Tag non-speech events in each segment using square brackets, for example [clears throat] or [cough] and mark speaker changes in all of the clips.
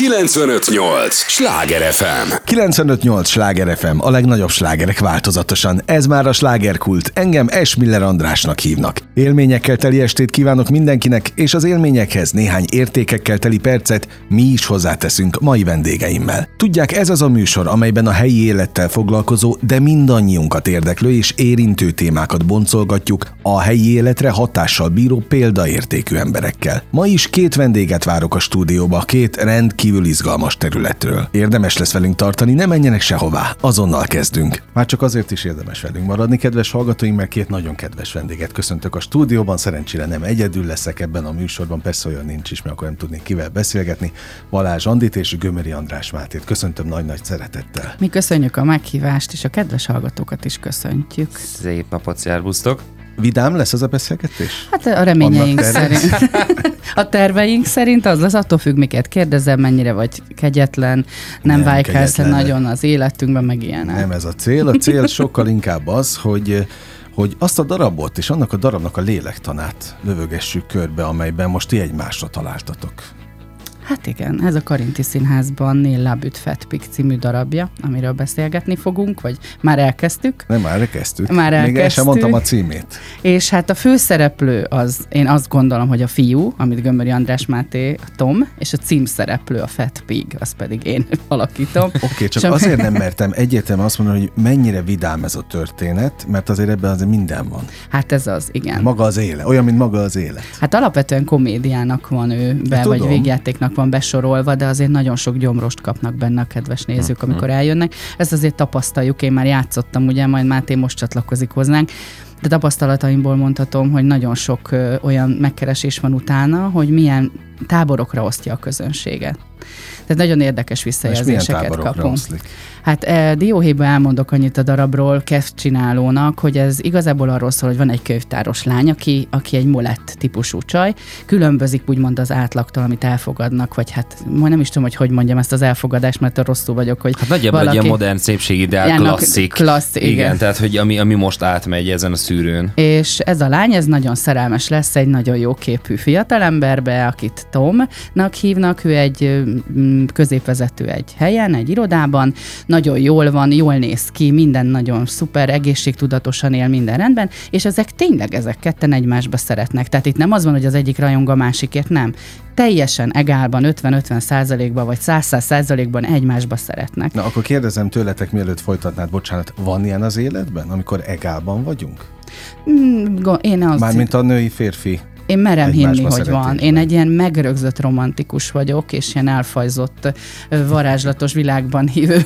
Speaker 1: 958! Sláger FM!
Speaker 2: 958! Sláger FM, a legnagyobb slágerek változatosan. Ez már a slágerkult. Engem Esmiller Andrásnak hívnak. Élményekkel teli estét kívánok mindenkinek, és az élményekhez néhány értékekkel teli percet mi is hozzáteszünk mai vendégeimmel. Tudják, ez az a műsor, amelyben a helyi élettel foglalkozó, de mindannyiunkat érdeklő és érintő témákat boncolgatjuk a helyi életre hatással bíró példaértékű emberekkel. Ma is két vendéget várok a stúdióba, két rendkívül izgalmas területről. Érdemes lesz velünk tartani, ne menjenek sehová, azonnal kezdünk. Már csak azért is érdemes velünk maradni, kedves hallgatóink, mert két nagyon kedves vendéget köszöntök a stúdióban. Szerencsére nem egyedül leszek ebben a műsorban, persze olyan nincs is, mert akkor nem tudnék kivel beszélgetni. Balázs Andit és Gömöri András Mátét köszöntöm nagy-nagy szeretettel.
Speaker 3: Mi köszönjük a meghívást, és a kedves hallgatókat is köszöntjük.
Speaker 4: Szép napot, szervusztok!
Speaker 2: Vidám lesz az a beszélgetés?
Speaker 3: Hát a reményeink szerint. A terveink szerint az lesz, attól függ, miket kérdezem, mennyire vagy kegyetlen, nem, nem vájkálsz nagyon az életünkben, meg ilyenek.
Speaker 2: Nem ez a cél. A cél sokkal inkább az, hogy hogy azt a darabot és annak a darabnak a lélektanát lövögessük körbe, amelyben most ti egymásra találtatok.
Speaker 3: Hát igen, ez a Karinti Színházban Nél Labüt Fetpik című darabja, amiről beszélgetni fogunk, vagy már elkezdtük.
Speaker 2: Nem, már elkezdtük.
Speaker 3: Már elkezdtük. Még el
Speaker 2: sem mondtam a címét.
Speaker 3: És hát a főszereplő az, én azt gondolom, hogy a fiú, amit Gömöri András Máté, Tom, és a címszereplő a Fat Pig, az pedig én [laughs] alakítom.
Speaker 2: Oké, okay, csak Sem... azért nem mertem egyértelműen azt mondani, hogy mennyire vidám ez a történet, mert azért ebben azért minden van.
Speaker 3: Hát ez az, igen.
Speaker 2: Maga az élet, olyan, mint maga az élet.
Speaker 3: Hát alapvetően komédiának van ő be, hát, vagy végjátéknak van besorolva, de azért nagyon sok gyomrost kapnak benne a kedves nézők, amikor hm. eljönnek. Ezt azért tapasztaljuk, én már játszottam, ugye, majd Máté most csatlakozik hozzánk de tapasztalataimból mondhatom, hogy nagyon sok ö, olyan megkeresés van utána, hogy milyen táborokra osztja a közönséget. Tehát nagyon érdekes visszajelzéseket kapunk. Oszlik? Hát e, dióhéjban elmondok annyit a darabról csinálónak, hogy ez igazából arról szól, hogy van egy könyvtáros lány, aki, aki egy molett típusú csaj, különbözik úgymond az átlagtól, amit elfogadnak, vagy hát majd nem is tudom, hogy hogy mondjam ezt az elfogadást, mert rosszul vagyok, hogy
Speaker 4: Hát nagyjából valaki... egy modern szépségideál klasszik.
Speaker 3: Klassz, igen. igen.
Speaker 4: tehát hogy ami, ami most átmegy ezen a szűrőn.
Speaker 3: És ez a lány, ez nagyon szerelmes lesz egy nagyon jó képű fiatalemberbe, akit Tomnak hívnak, ő egy középvezető egy helyen, egy irodában, nagyon jól van, jól néz ki, minden nagyon szuper, egészségtudatosan él, minden rendben, és ezek tényleg ezek ketten egymásba szeretnek. Tehát itt nem az van, hogy az egyik rajong a másikért, nem. Teljesen egálban, 50-50 százalékban, vagy 100 százalékban egymásba szeretnek.
Speaker 2: Na, akkor kérdezem tőletek, mielőtt folytatnád, bocsánat, van ilyen az életben, amikor egálban vagyunk?
Speaker 3: Mm, én az...
Speaker 2: Mármint a női férfi
Speaker 3: én merem hinni, hogy van. Én egy ilyen megrögzött romantikus vagyok, és ilyen elfajzott, varázslatos világban hívő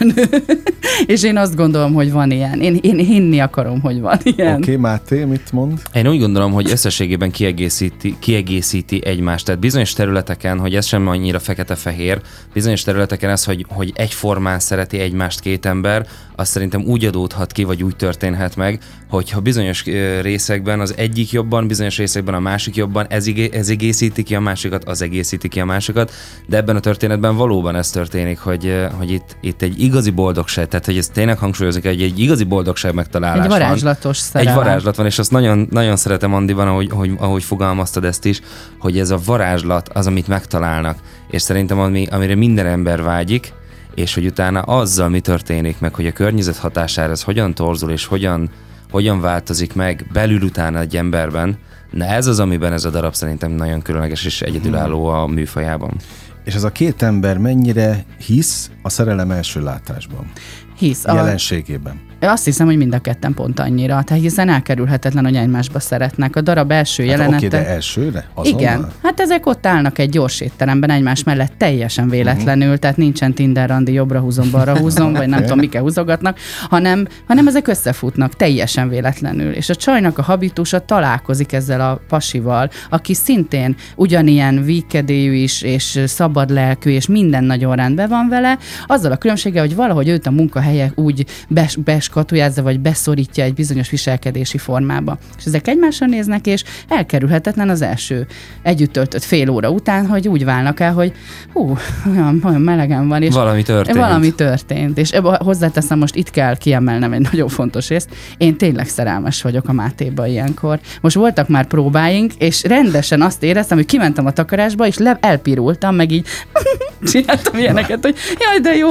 Speaker 3: és én azt gondolom, hogy van ilyen. Én, én hinni akarom, hogy van ilyen.
Speaker 2: Oké, okay, Máté, mit mond?
Speaker 4: Én úgy gondolom, hogy összességében kiegészíti, kiegészíti egymást. Tehát bizonyos területeken, hogy ez sem annyira fekete-fehér, bizonyos területeken ez, hogy, hogy egyformán szereti egymást két ember, az szerintem úgy adódhat ki, vagy úgy történhet meg, hogyha bizonyos részekben az egyik jobban, bizonyos részekben a másik jobban, ez, igé, ez egészíti ki a másikat, az egészíti ki a másikat, de ebben a történetben valóban ez történik, hogy, hogy itt, itt egy igazi boldogság, tehát hogy ez tényleg hangsúlyozik, hogy egy igazi boldogság megtalálás
Speaker 3: Egy varázslatos
Speaker 4: van. Szerelem. Egy varázslat van, és azt nagyon, nagyon szeretem Andiban, ahogy, ahogy, ahogy fogalmaztad ezt is, hogy ez a varázslat az, amit megtalálnak, és szerintem ami, amire minden ember vágyik, és hogy utána azzal mi történik meg, hogy a környezet hatására ez hogyan torzul, és hogyan, hogyan változik meg belül utána egy emberben, na ez az, amiben ez a darab szerintem nagyon különleges és egyedülálló a műfajában.
Speaker 2: És ez a két ember mennyire hisz a szerelem első látásban?
Speaker 3: Hisz.
Speaker 2: Jelenségében.
Speaker 3: Azt hiszem, hogy mind a ketten pont annyira. Tehát hiszen elkerülhetetlen, hogy egymásba szeretnek. A darab első hát jelenete... Oké,
Speaker 2: de elsőre? Azonnal?
Speaker 3: Igen. Hát ezek ott állnak egy gyors étteremben egymás mellett teljesen véletlenül, uh-huh. tehát nincsen Tinder randi jobbra húzom, balra [laughs] húzom, vagy nem tudom, miket húzogatnak, hanem, hanem ezek összefutnak teljesen véletlenül. És a csajnak a habitusa találkozik ezzel a pasival, aki szintén ugyanilyen víkedélyű is, és szabad lelkű, és minden nagyon rendben van vele, azzal a különbséggel, hogy valahogy őt a munkahelye úgy bes, bes skatujázza, vagy beszorítja egy bizonyos viselkedési formába. És ezek egymásra néznek, és elkerülhetetlen az első együtt töltött fél óra után, hogy úgy válnak el, hogy hú, olyan, olyan melegen van, és
Speaker 4: valami történt.
Speaker 3: Valami történt. És hozzáteszem, most itt kell kiemelnem egy nagyon fontos részt. Én tényleg szerelmes vagyok a Mátéba ilyenkor. Most voltak már próbáink, és rendesen azt éreztem, hogy kimentem a takarásba, és le, elpirultam, meg így [laughs] csináltam ilyeneket, hogy jaj, de jó,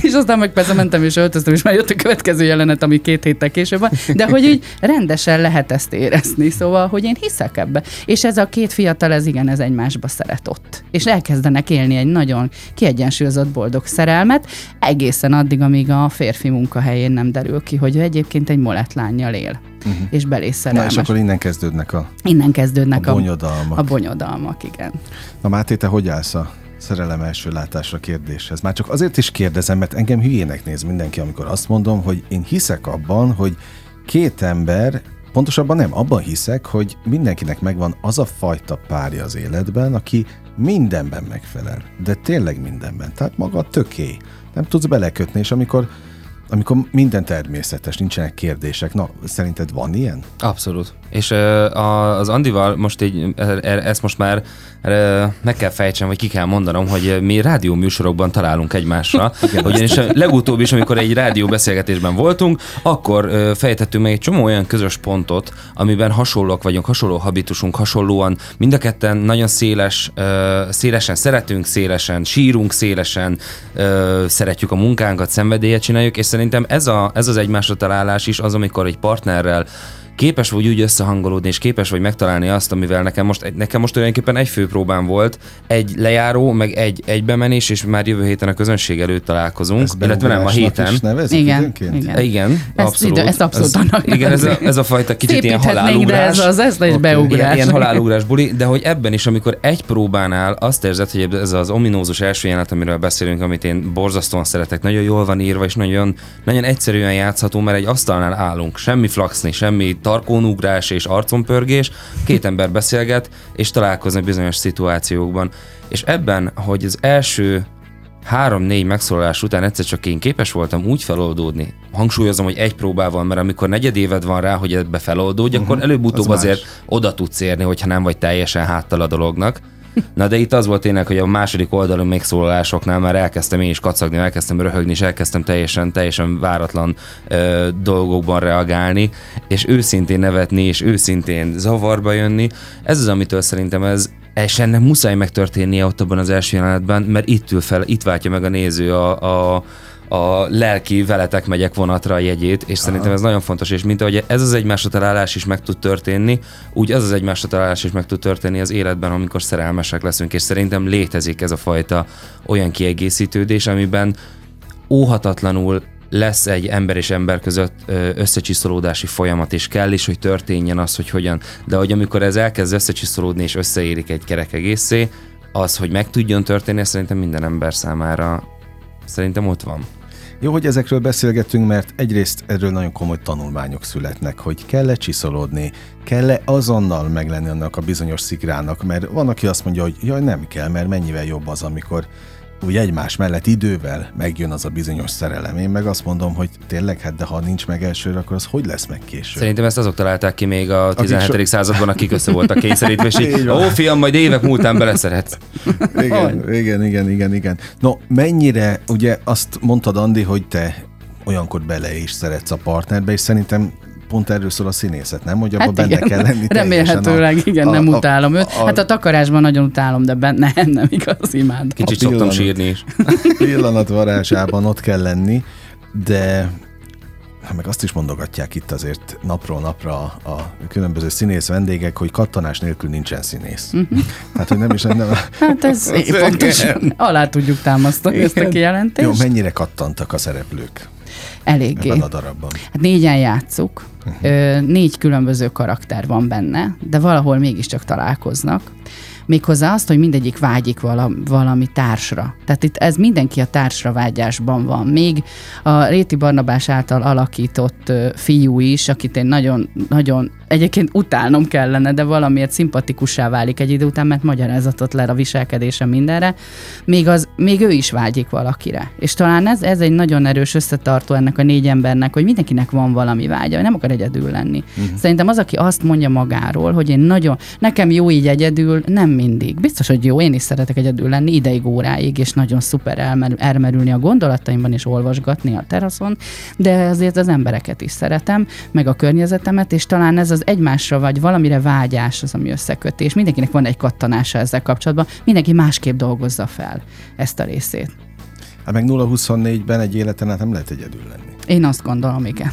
Speaker 3: és aztán meg persze mentem és öltöztem, és már jött a következő jelenet, ami két héttel később van, de hogy így rendesen lehet ezt érezni, szóval, hogy én hiszek ebbe. És ez a két fiatal, ez igen, ez egymásba szeret ott. És elkezdenek élni egy nagyon kiegyensúlyozott boldog szerelmet, egészen addig, amíg a férfi munkahelyén nem derül ki, hogy ő egyébként egy molett lányjal él. Uh-huh. és belé szerelmes.
Speaker 2: Na és akkor innen kezdődnek a,
Speaker 3: innen kezdődnek
Speaker 2: a bonyodalmak.
Speaker 3: A, a bonyodalmak, igen.
Speaker 2: Na Máté, te hogy állsz a szerelem első látásra kérdéshez? Már csak azért is kérdezem, mert engem hülyének néz mindenki, amikor azt mondom, hogy én hiszek abban, hogy két ember Pontosabban nem, abban hiszek, hogy mindenkinek megvan az a fajta párja az életben, aki mindenben megfelel, de tényleg mindenben. Tehát maga töké. Nem tudsz belekötni, és amikor amikor minden természetes, nincsenek kérdések. Na, szerinted van ilyen?
Speaker 4: Abszolút. És az Andival most így, e, e, ezt most már meg kell fejtsem, vagy ki kell mondanom, hogy mi rádió műsorokban találunk egymásra. [laughs] Ugyanis legutóbb is, amikor egy rádió beszélgetésben voltunk, akkor fejtettünk meg egy csomó olyan közös pontot, amiben hasonlók vagyunk, hasonló habitusunk, hasonlóan mind a ketten nagyon széles, szélesen szeretünk, szélesen sírunk, szélesen szeretjük a munkánkat, szenvedélyet csináljuk, és szerintem ez, a, ez az egymásra találás is az, amikor egy partnerrel képes vagy úgy összehangolódni, és képes vagy megtalálni azt, amivel nekem most, nekem most tulajdonképpen egy főpróbám volt, egy lejáró, meg egy egybemenés, és már jövő héten a közönség előtt találkozunk,
Speaker 2: ezt illetve nem a héten. Nevezik
Speaker 3: igen, igen,
Speaker 4: igen.
Speaker 3: Ezt, abszolút. Idő, ezt abszolút ez, annak
Speaker 4: Igen, ez a, ez a fajta kicsit ilyen halálugrás.
Speaker 3: De ez az, ez egy okay. beugrás.
Speaker 4: Ilyen, ilyen halálugrás buli, de hogy ebben is, amikor egy próbánál azt érzed, hogy ez az ominózus első jelenet, amiről beszélünk, amit én borzasztóan szeretek, nagyon jól van írva, és nagyon, nagyon egyszerűen játszható, mert egy asztalnál állunk, semmi flaxni, semmi tarkónugrás és arconpörgés, két ember beszélget, és találkoznak bizonyos szituációkban. És ebben, hogy az első három-négy megszólalás után egyszer csak én képes voltam úgy feloldódni. Hangsúlyozom, hogy egy próbával, mert amikor negyed éved van rá, hogy ebbe feloldódj, uh-huh. akkor mhm. előbb-utóbb az azért más. oda tudsz érni, hogyha nem vagy teljesen háttal a dolognak. Na de itt az volt tényleg, hogy a második oldalon megszólalásoknál már elkezdtem én is kacagni, elkezdtem röhögni, és elkezdtem teljesen, teljesen váratlan ö, dolgokban reagálni, és őszintén nevetni, és őszintén zavarba jönni. Ez az, amitől szerintem ez, és ennek muszáj megtörténnie ott abban az első jelenetben, mert itt ül fel, itt váltja meg a néző a, a a lelki veletek megyek vonatra a jegyét, és Aha. szerintem ez nagyon fontos, és mint ahogy ez az egymásra találás is meg tud történni, úgy az az egymásra találás is meg tud történni az életben, amikor szerelmesek leszünk, és szerintem létezik ez a fajta olyan kiegészítődés, amiben óhatatlanul lesz egy ember és ember között összecsiszolódási folyamat, és kell is, hogy történjen az, hogy hogyan. De hogy amikor ez elkezd összecsiszolódni és összeérik egy kerek egészé, az, hogy meg tudjon történni, szerintem minden ember számára szerintem ott van.
Speaker 2: Jó, hogy ezekről beszélgetünk, mert egyrészt erről nagyon komoly tanulmányok születnek, hogy kell-e csiszolódni, kell-e azonnal meglenni annak a bizonyos szikrának, mert van, aki azt mondja, hogy jaj, nem kell, mert mennyivel jobb az, amikor úgy egymás mellett idővel megjön az a bizonyos szerelem. Én meg azt mondom, hogy tényleg, hát de ha nincs meg elsőre, akkor az hogy lesz meg később?
Speaker 4: Szerintem ezt azok találták ki még a 17. So... században, akik össze voltak kényszerítve, és [laughs] így, ó fiam, majd évek múltán beleszeretsz. [laughs]
Speaker 2: igen, igen, igen, igen, igen. No, mennyire, ugye azt mondtad, Andi, hogy te olyankor bele is szeretsz a partnerbe, és szerintem pont erről szól a színészet, nem? Hogy abban hát benne igen. kell lenni.
Speaker 3: Remélhetőleg, a, igen, a, nem a, utálom őt. A, a, hát a takarásban nagyon utálom, de benne [laughs] nem, nem igaz, imádom.
Speaker 4: Kicsit pillanat, szoktam sírni is. [laughs]
Speaker 2: pillanat varázsában ott kell lenni, de hát meg azt is mondogatják itt azért napról napra a különböző színész vendégek, hogy kattanás nélkül nincsen színész. Uh-huh. Hát, hogy nem is nem.
Speaker 3: Hát ez [laughs] pontosan alá tudjuk támasztani Igen. ezt a kijelentést.
Speaker 2: Jó, mennyire kattantak a szereplők?
Speaker 3: Eléggé.
Speaker 2: Ebben a darabban.
Speaker 3: Hát négyen játszuk, uh-huh. négy különböző karakter van benne, de valahol mégiscsak találkoznak méghozzá azt, hogy mindegyik vágyik vala, valami társra. Tehát itt ez mindenki a társra vágyásban van. Még a Réti Barnabás által alakított fiú is, akit én nagyon, nagyon egyébként utálnom kellene, de valamiért szimpatikussá válik egy idő után, mert magyarázatot ler a viselkedése mindenre, még, az, még ő is vágyik valakire. És talán ez, ez egy nagyon erős összetartó ennek a négy embernek, hogy mindenkinek van valami vágya, nem akar egyedül lenni. Uh-huh. Szerintem az, aki azt mondja magáról, hogy én nagyon, nekem jó így egyedül, nem mindig. Biztos, hogy jó, én is szeretek egyedül lenni ideig, óráig, és nagyon szuper elmer, elmerülni a gondolataimban és olvasgatni a teraszon, de azért az embereket is szeretem, meg a környezetemet, és talán ez az egymásra vagy valamire vágyás az, ami összekötés. Mindenkinek van egy kattanása ezzel kapcsolatban, mindenki másképp dolgozza fel ezt a részét.
Speaker 2: Hát meg 0-24-ben egy életen át nem lehet egyedül lenni.
Speaker 3: Én azt gondolom, igen.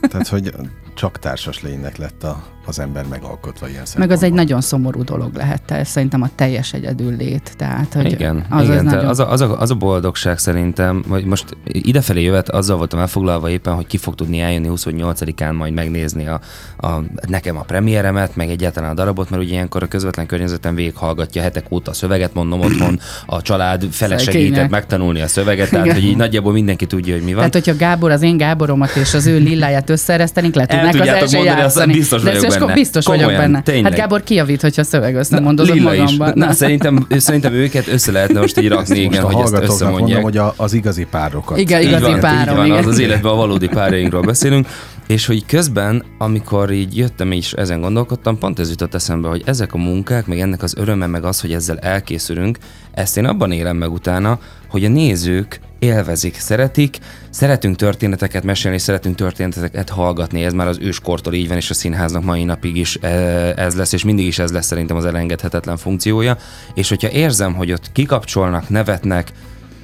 Speaker 2: Tehát, hogy csak társas lénynek lett a, az ember megalkotva ilyen
Speaker 3: Meg az egy nagyon szomorú dolog lehet, ez szerintem a teljes egyedül lét. Tehát, hogy
Speaker 4: igen, az, igen, az, nagyon... az, a, az, a, az a boldogság szerintem, hogy most idefelé jövet, azzal voltam elfoglalva éppen, hogy ki fog tudni eljönni 28-án majd megnézni a, a, nekem a premieremet, meg egyáltalán a darabot, mert ugye ilyenkor a közvetlen környezetem végighallgatja hetek óta a szöveget, mondom otthon, a család fele segített megtanulni a szöveget, tehát igen. hogy így nagyjából mindenki tudja, hogy mi van.
Speaker 3: Tehát, hogyha Gábor az én Gáboromat és az ő lilláját összeeresztenénk, le tudnák az első mondani, játszani.
Speaker 4: biztos vagyok
Speaker 3: De
Speaker 4: benne.
Speaker 3: biztos Komolyan, vagyok benne. Tényleg. Hát Gábor kijavít, hogyha szöveg össze mondod magamban.
Speaker 4: Na, na, szerintem, szerintem őket össze lehetne most így rakni, igen,
Speaker 2: hogy ezt összemondják. mondom, hogy a, az igazi párokat.
Speaker 3: Igen, igazi van, párom,
Speaker 4: van,
Speaker 3: igen. Az,
Speaker 4: az életben a valódi párjainkról beszélünk. És hogy közben, amikor így jöttem és ezen gondolkodtam, pont ez jutott eszembe, hogy ezek a munkák, meg ennek az öröme, meg az, hogy ezzel elkészülünk, ezt én abban élem meg utána, hogy a nézők élvezik, szeretik, szeretünk történeteket mesélni, szeretünk történeteket hallgatni, ez már az őskortól így van, és a színháznak mai napig is e, ez lesz, és mindig is ez lesz szerintem az elengedhetetlen funkciója, és hogyha érzem, hogy ott kikapcsolnak, nevetnek,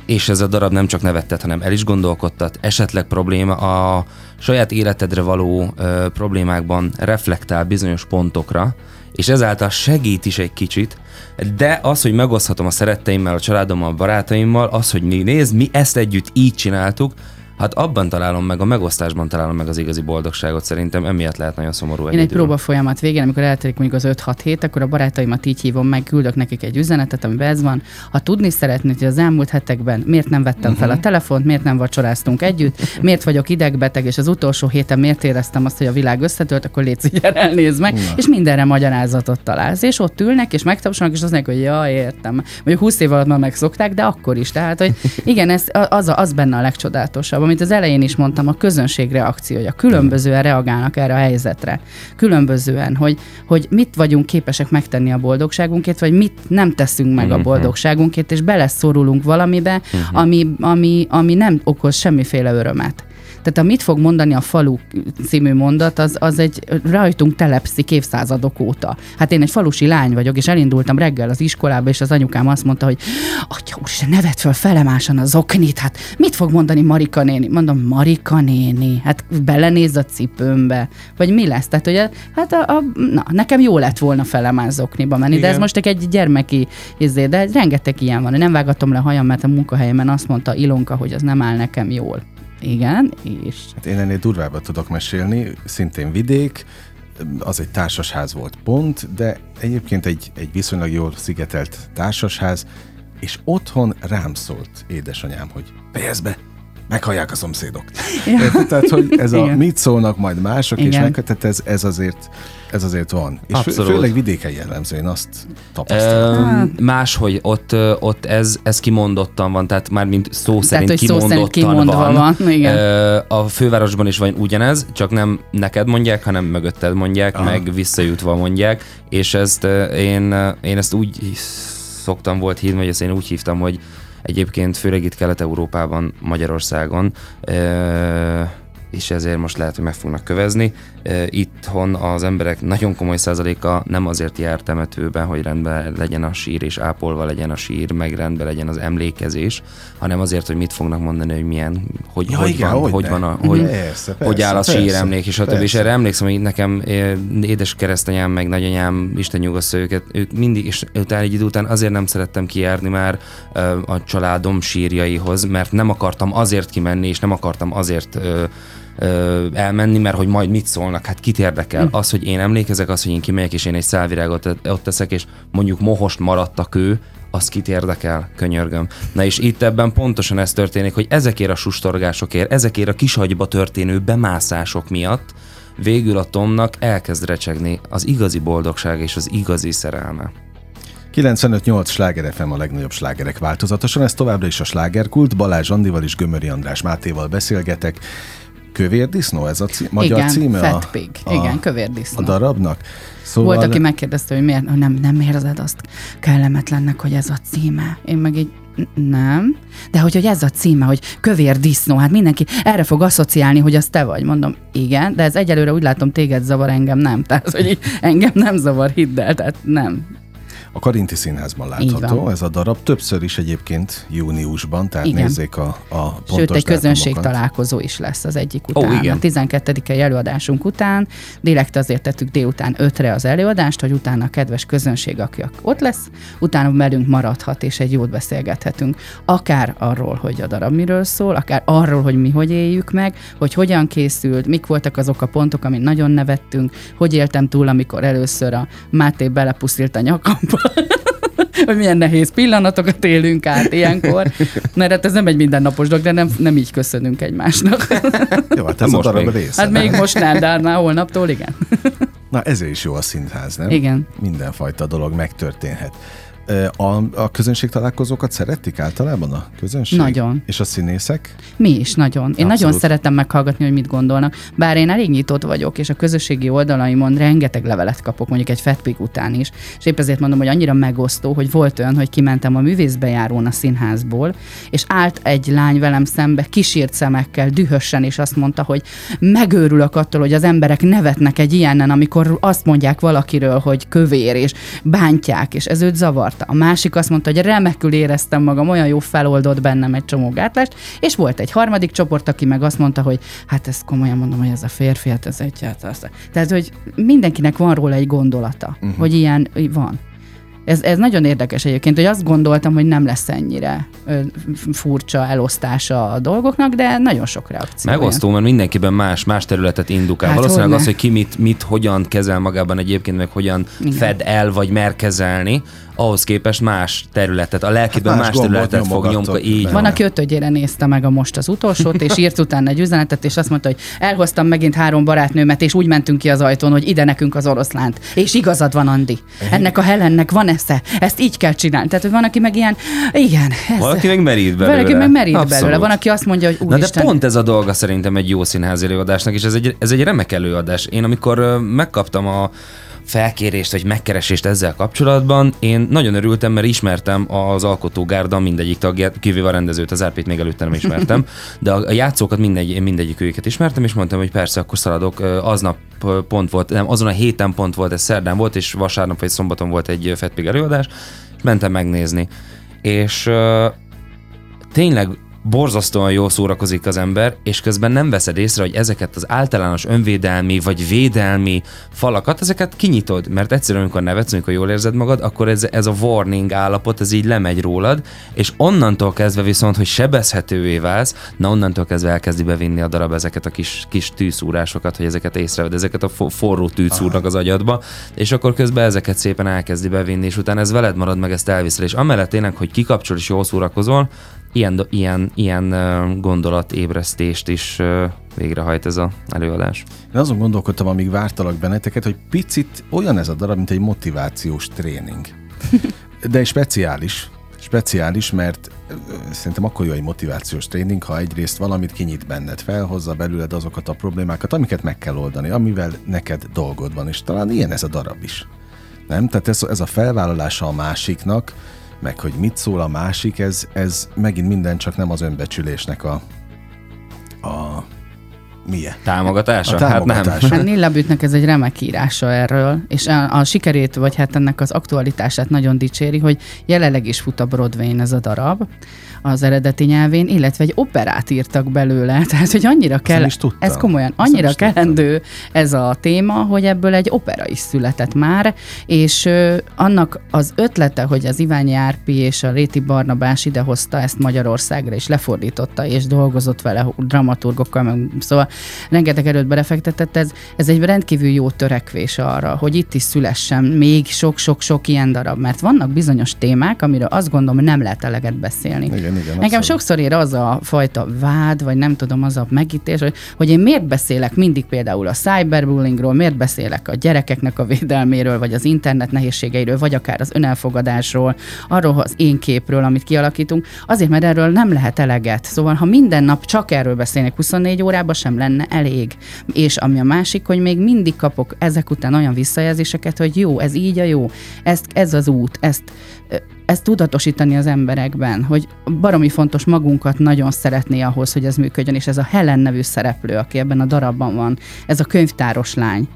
Speaker 4: és ez a darab nem csak nevettet, hanem el is gondolkodtat, esetleg probléma a saját életedre való ö, problémákban reflektál bizonyos pontokra, és ezáltal segít is egy kicsit, de az, hogy megoszthatom a szeretteimmel, a családommal, a barátaimmal, az, hogy mi néz, mi ezt együtt így csináltuk, Hát abban találom meg, a megosztásban találom meg az igazi boldogságot szerintem, emiatt lehet nagyon szomorú
Speaker 3: Én egy próba folyamat végén, amikor eltelik mondjuk az 5-6 hét, akkor a barátaimat így hívom meg, küldök nekik egy üzenetet, amiben ez van. Ha tudni szeretnéd, hogy az elmúlt hetekben miért nem vettem fel a mhm. telefont, miért nem vacsoráztunk együtt, miért vagyok idegbeteg, és az utolsó héten miért éreztem azt, hogy a világ összetölt, akkor légy szígyel, elnézd meg, Na. és mindenre magyarázatot találsz. És ott ülnek, és megtapsolnak, és azt mondják, hogy ja, értem. Mondjuk 20 év alatt már megszokták, de akkor is. Tehát, hogy igen, ez, az, az benne a legcsodálatosabb amit az elején is mondtam, a közönség reakciója. Különbözően reagálnak erre a helyzetre. Különbözően, hogy, hogy mit vagyunk képesek megtenni a boldogságunkért, vagy mit nem teszünk meg a mhm. boldogságunkért, és beleszorulunk valamibe, mhm. ami, ami, ami nem okoz semmiféle örömet. Tehát a mit fog mondani a falu című mondat, az, az egy rajtunk telepszik évszázadok óta. Hát én egy falusi lány vagyok, és elindultam reggel az iskolába, és az anyukám azt mondta, hogy Atya úristen, ne vedd föl felemásan az oknit, hát mit fog mondani Marika néni? Mondom, Marika néni, hát belenéz a cipőmbe, vagy mi lesz? Tehát, hogy hát a, a, na, nekem jó lett volna felemás okniba menni, Igen. de ez most egy gyermeki izé, de rengeteg ilyen van. Nem vágatom le hajam, mert a munkahelyemen azt mondta Ilonka, hogy az nem áll nekem jól. Igen, és...
Speaker 2: Hát én ennél durvábbat tudok mesélni, szintén vidék, az egy társasház volt pont, de egyébként egy, egy viszonylag jól szigetelt társasház, és otthon rám szólt édesanyám, hogy fejezd be, meghallják a szomszédok. Ja. Tehát, hogy ez a [laughs] mit szólnak majd mások, Igen. és meg, tehát ez, ez azért ez azért van. És Abszolút. főleg vidéken jellemző, én azt tapasztalom.
Speaker 4: E, máshogy ott, ott ez, ez kimondottan van, tehát már mint szó szerint tehát, kimondottan szó szerint van. van. Igen. A fővárosban is van ugyanez, csak nem neked mondják, hanem mögötted mondják, Aha. meg visszajutva mondják, és ezt én, én ezt úgy szoktam volt hívni, vagy ezt én úgy hívtam, hogy egyébként főleg itt Kelet-Európában, Magyarországon, és ezért most lehet, hogy meg fognak kövezni. Itthon az emberek nagyon komoly százaléka nem azért jár temetőben, hogy rendben legyen a sír és ápolva legyen a sír, meg rendben legyen az emlékezés, hanem azért, hogy mit fognak mondani, hogy milyen, hogy, ja, hogy, igen, van, hogy, hogy van, a, hogy, persze, persze, hogy áll a sír emlék, és a többi. És erre emlékszem, hogy nekem édes keresztanyám, meg nagyanyám, Isten nyugoszta őket, ők mindig, és utána egy idő után azért nem szerettem kijárni már a családom sírjaihoz, mert nem akartam azért kimenni, és nem akartam azért elmenni, mert hogy majd mit szólnak, hát kit érdekel. Hm. Az, hogy én emlékezek, az, hogy én kimegyek, és én egy szálvirágot ott teszek, és mondjuk mohost maradt a kő, az kit érdekel, könyörgöm. Na és itt ebben pontosan ez történik, hogy ezekért a sustorgásokért, ezekért a kisagyba történő bemászások miatt végül a Tomnak elkezd recsegni az igazi boldogság és az igazi szerelme.
Speaker 2: 95-8 sláger FM a legnagyobb slágerek változatosan, ez továbbra is a slágerkult, Balázs Andival és Gömöri András Mátéval beszélgetek, Kövérdisznó, ez a cí- magyar
Speaker 3: Igen,
Speaker 2: címe?
Speaker 3: Fat Pig.
Speaker 2: A,
Speaker 3: Igen, kövérdisznó.
Speaker 2: A darabnak? Szóval...
Speaker 3: Volt, aki megkérdezte, hogy miért, nem, nem érzed azt kellemetlennek, hogy ez a címe. Én meg így nem. De hogy, hogy ez a címe, hogy kövér disznó, hát mindenki erre fog asszociálni, hogy az te vagy. Mondom, igen, de ez egyelőre úgy látom, téged zavar, engem nem. Tehát, hogy engem nem zavar, hidd el, tehát nem.
Speaker 2: A Karinti Színházban látható ez a darab, többször is egyébként júniusban, tehát igen. nézzék a, a pontos
Speaker 3: Sőt, egy közönség találkozó is lesz az egyik után.
Speaker 4: Ó, igen.
Speaker 3: A 12 előadásunk után, direkt azért tettük délután 5-re az előadást, hogy utána a kedves közönség, aki ott lesz, utána velünk maradhat, és egy jót beszélgethetünk. Akár arról, hogy a darab miről szól, akár arról, hogy mi hogy éljük meg, hogy hogyan készült, mik voltak azok a pontok, amin nagyon nevettünk, hogy éltem túl, amikor először a Máté belepuszilt a nyakamba, hogy milyen nehéz pillanatokat élünk át ilyenkor. Mert hát ez nem egy mindennapos dolog, de nem, nem így köszönünk egymásnak.
Speaker 2: Jó, hát ez
Speaker 4: Most
Speaker 2: a darab
Speaker 4: még.
Speaker 2: része.
Speaker 3: Hát még most nem, de hát már holnaptól igen.
Speaker 2: Na ezért is jó a színház, nem?
Speaker 3: Igen.
Speaker 2: Mindenfajta dolog megtörténhet. A, a közönség találkozókat szeretik általában a közönség?
Speaker 3: Nagyon.
Speaker 2: És a színészek?
Speaker 3: Mi is nagyon. Én
Speaker 2: Abszolút.
Speaker 3: nagyon szeretem meghallgatni, hogy mit gondolnak. Bár én elég nyitott vagyok, és a közösségi oldalaimon rengeteg levelet kapok, mondjuk egy fetpik után is. És épp ezért mondom, hogy annyira megosztó, hogy volt olyan, hogy kimentem a művészbejárón a színházból, és állt egy lány velem szembe, kisírt szemekkel, dühösen, és azt mondta, hogy megőrülök attól, hogy az emberek nevetnek egy ilyenen, amikor azt mondják valakiről, hogy kövér, és bántják, és ez őt zavart zavarta. A másik azt mondta, hogy remekül éreztem magam, olyan jó feloldott bennem egy csomó gátlást, és volt egy harmadik csoport, aki meg azt mondta, hogy hát ezt komolyan mondom, hogy ez a férfi, hát ez egy, hát az. Tehát, hogy mindenkinek van róla egy gondolata, uh-huh. hogy ilyen van. Ez, ez nagyon érdekes egyébként, hogy azt gondoltam, hogy nem lesz ennyire ö, furcsa elosztása a dolgoknak, de nagyon sok reakció.
Speaker 4: Megosztó, mert mindenkiben más, más területet indukál.
Speaker 3: Hát
Speaker 4: Valószínűleg
Speaker 3: hogyne.
Speaker 4: az, hogy ki mit, mit, hogyan kezel magában egyébként, meg hogyan.
Speaker 3: Igen.
Speaker 4: fed el, vagy mer kezelni, ahhoz képest más területet, a lelkében
Speaker 2: Hát más
Speaker 4: más, területet fog nyomka. Így.
Speaker 3: Van, aki ötödjére nézte meg a most az utolsót, és írt utána egy üzenetet, és azt mondta, hogy elhoztam megint három barátnőmet, és úgy mentünk ki az ajtón, hogy ide nekünk az oroszlánt. És igazad van, Andi. Ennek a Helennek van esze. Ezt így kell csinálni. Tehát, hogy van, aki meg ilyen, igen, ez.
Speaker 4: Valaki meg merít belőle.
Speaker 3: Valaki meg merít
Speaker 4: Abszolút.
Speaker 3: belőle. Van, aki azt mondja, hogy
Speaker 4: Na de
Speaker 3: úristen,
Speaker 4: pont ez a dolga szerintem egy jó színházi előadásnak, és ez egy, ez egy remek előadás. Én amikor megkaptam a felkérést vagy megkeresést ezzel kapcsolatban, én nagyon örültem, mert ismertem az alkotógárda mindegyik tagját, kivéve a rendezőt, az árpét még előtte nem ismertem, [laughs] de a, játszókat mindegy, mindegyik őket ismertem, és mondtam, hogy persze, akkor szaladok. Aznap pont volt, nem, azon a héten pont volt, ez szerdán volt, és vasárnap vagy szombaton volt egy Fetpig előadás, és mentem megnézni. És tényleg borzasztóan jól szórakozik az ember, és közben nem veszed észre, hogy ezeket az általános önvédelmi vagy védelmi falakat, ezeket kinyitod, mert egyszerűen, amikor nevetsz, amikor jól érzed magad, akkor ez, ez a warning állapot, ez így lemegy rólad, és onnantól kezdve viszont, hogy sebezhetővé válsz, na onnantól kezdve elkezdi bevinni a darab ezeket a kis, kis tűszúrásokat, hogy ezeket észreved, ezeket a fo- forró tűt szúrnak az agyadba, és akkor közben ezeket szépen elkezdi bevinni, és utána ez veled marad, meg ezt elviszel, és amellett tényleg, hogy kikapcsol és jól szórakozol, ilyen, ilyen, ilyen gondolatébresztést is végrehajt ez a előadás.
Speaker 2: Én azon gondolkodtam, amíg vártalak benneteket, hogy picit olyan ez a darab, mint egy motivációs tréning. [laughs] De speciális. Speciális, mert szerintem akkor jó egy motivációs tréning, ha egyrészt valamit kinyit benned, felhozza belőled azokat a problémákat, amiket meg kell oldani, amivel neked dolgod van, és talán ilyen ez a darab is. Nem? Tehát ez, ez a felvállalása a másiknak, meg hogy mit szól a másik, ez, ez megint minden csak nem az önbecsülésnek a, a milyen?
Speaker 4: Támogatása?
Speaker 2: A
Speaker 4: Hát
Speaker 2: támogatása.
Speaker 4: nem.
Speaker 3: Hát Nilla Bütnek ez egy remek írása erről, és a, a sikerét, vagy hát ennek az aktualitását nagyon dicséri, hogy jelenleg is fut a Broadway-n ez a darab, az eredeti nyelvén, illetve egy operát írtak belőle, [laughs] tehát hogy annyira kell, ez komolyan, annyira kellendő ez a téma, hogy ebből egy opera is született már, és ö, annak az ötlete, hogy az Iványi Árpi és a Réti Barnabás idehozta ezt Magyarországra, és lefordította, és dolgozott vele dramaturgokkal, meg, szóval rengeteg erőt belefektetett, ez, ez egy rendkívül jó törekvés arra, hogy itt is szülessen még sok-sok-sok ilyen darab, mert vannak bizonyos témák, amiről azt gondolom, nem lehet eleget beszélni.
Speaker 2: Igen, igen.
Speaker 3: Nekem
Speaker 2: abszolút.
Speaker 3: sokszor ér az a fajta vád, vagy nem tudom, az a megítés, hogy, hogy én miért beszélek mindig például a cyberbullyingról, miért beszélek a gyerekeknek a védelméről, vagy az internet nehézségeiről, vagy akár az önelfogadásról, arról az én képről, amit kialakítunk, azért, mert erről nem lehet eleget. Szóval, ha minden nap csak erről beszélnek 24 órában, sem lenne elég. És ami a másik, hogy még mindig kapok ezek után olyan visszajelzéseket, hogy jó, ez így a jó, ezt, ez az út, ezt ezt tudatosítani az emberekben, hogy baromi fontos magunkat nagyon szeretné ahhoz, hogy ez működjön, és ez a Helen nevű szereplő, aki ebben a darabban van, ez a könyvtáros lány,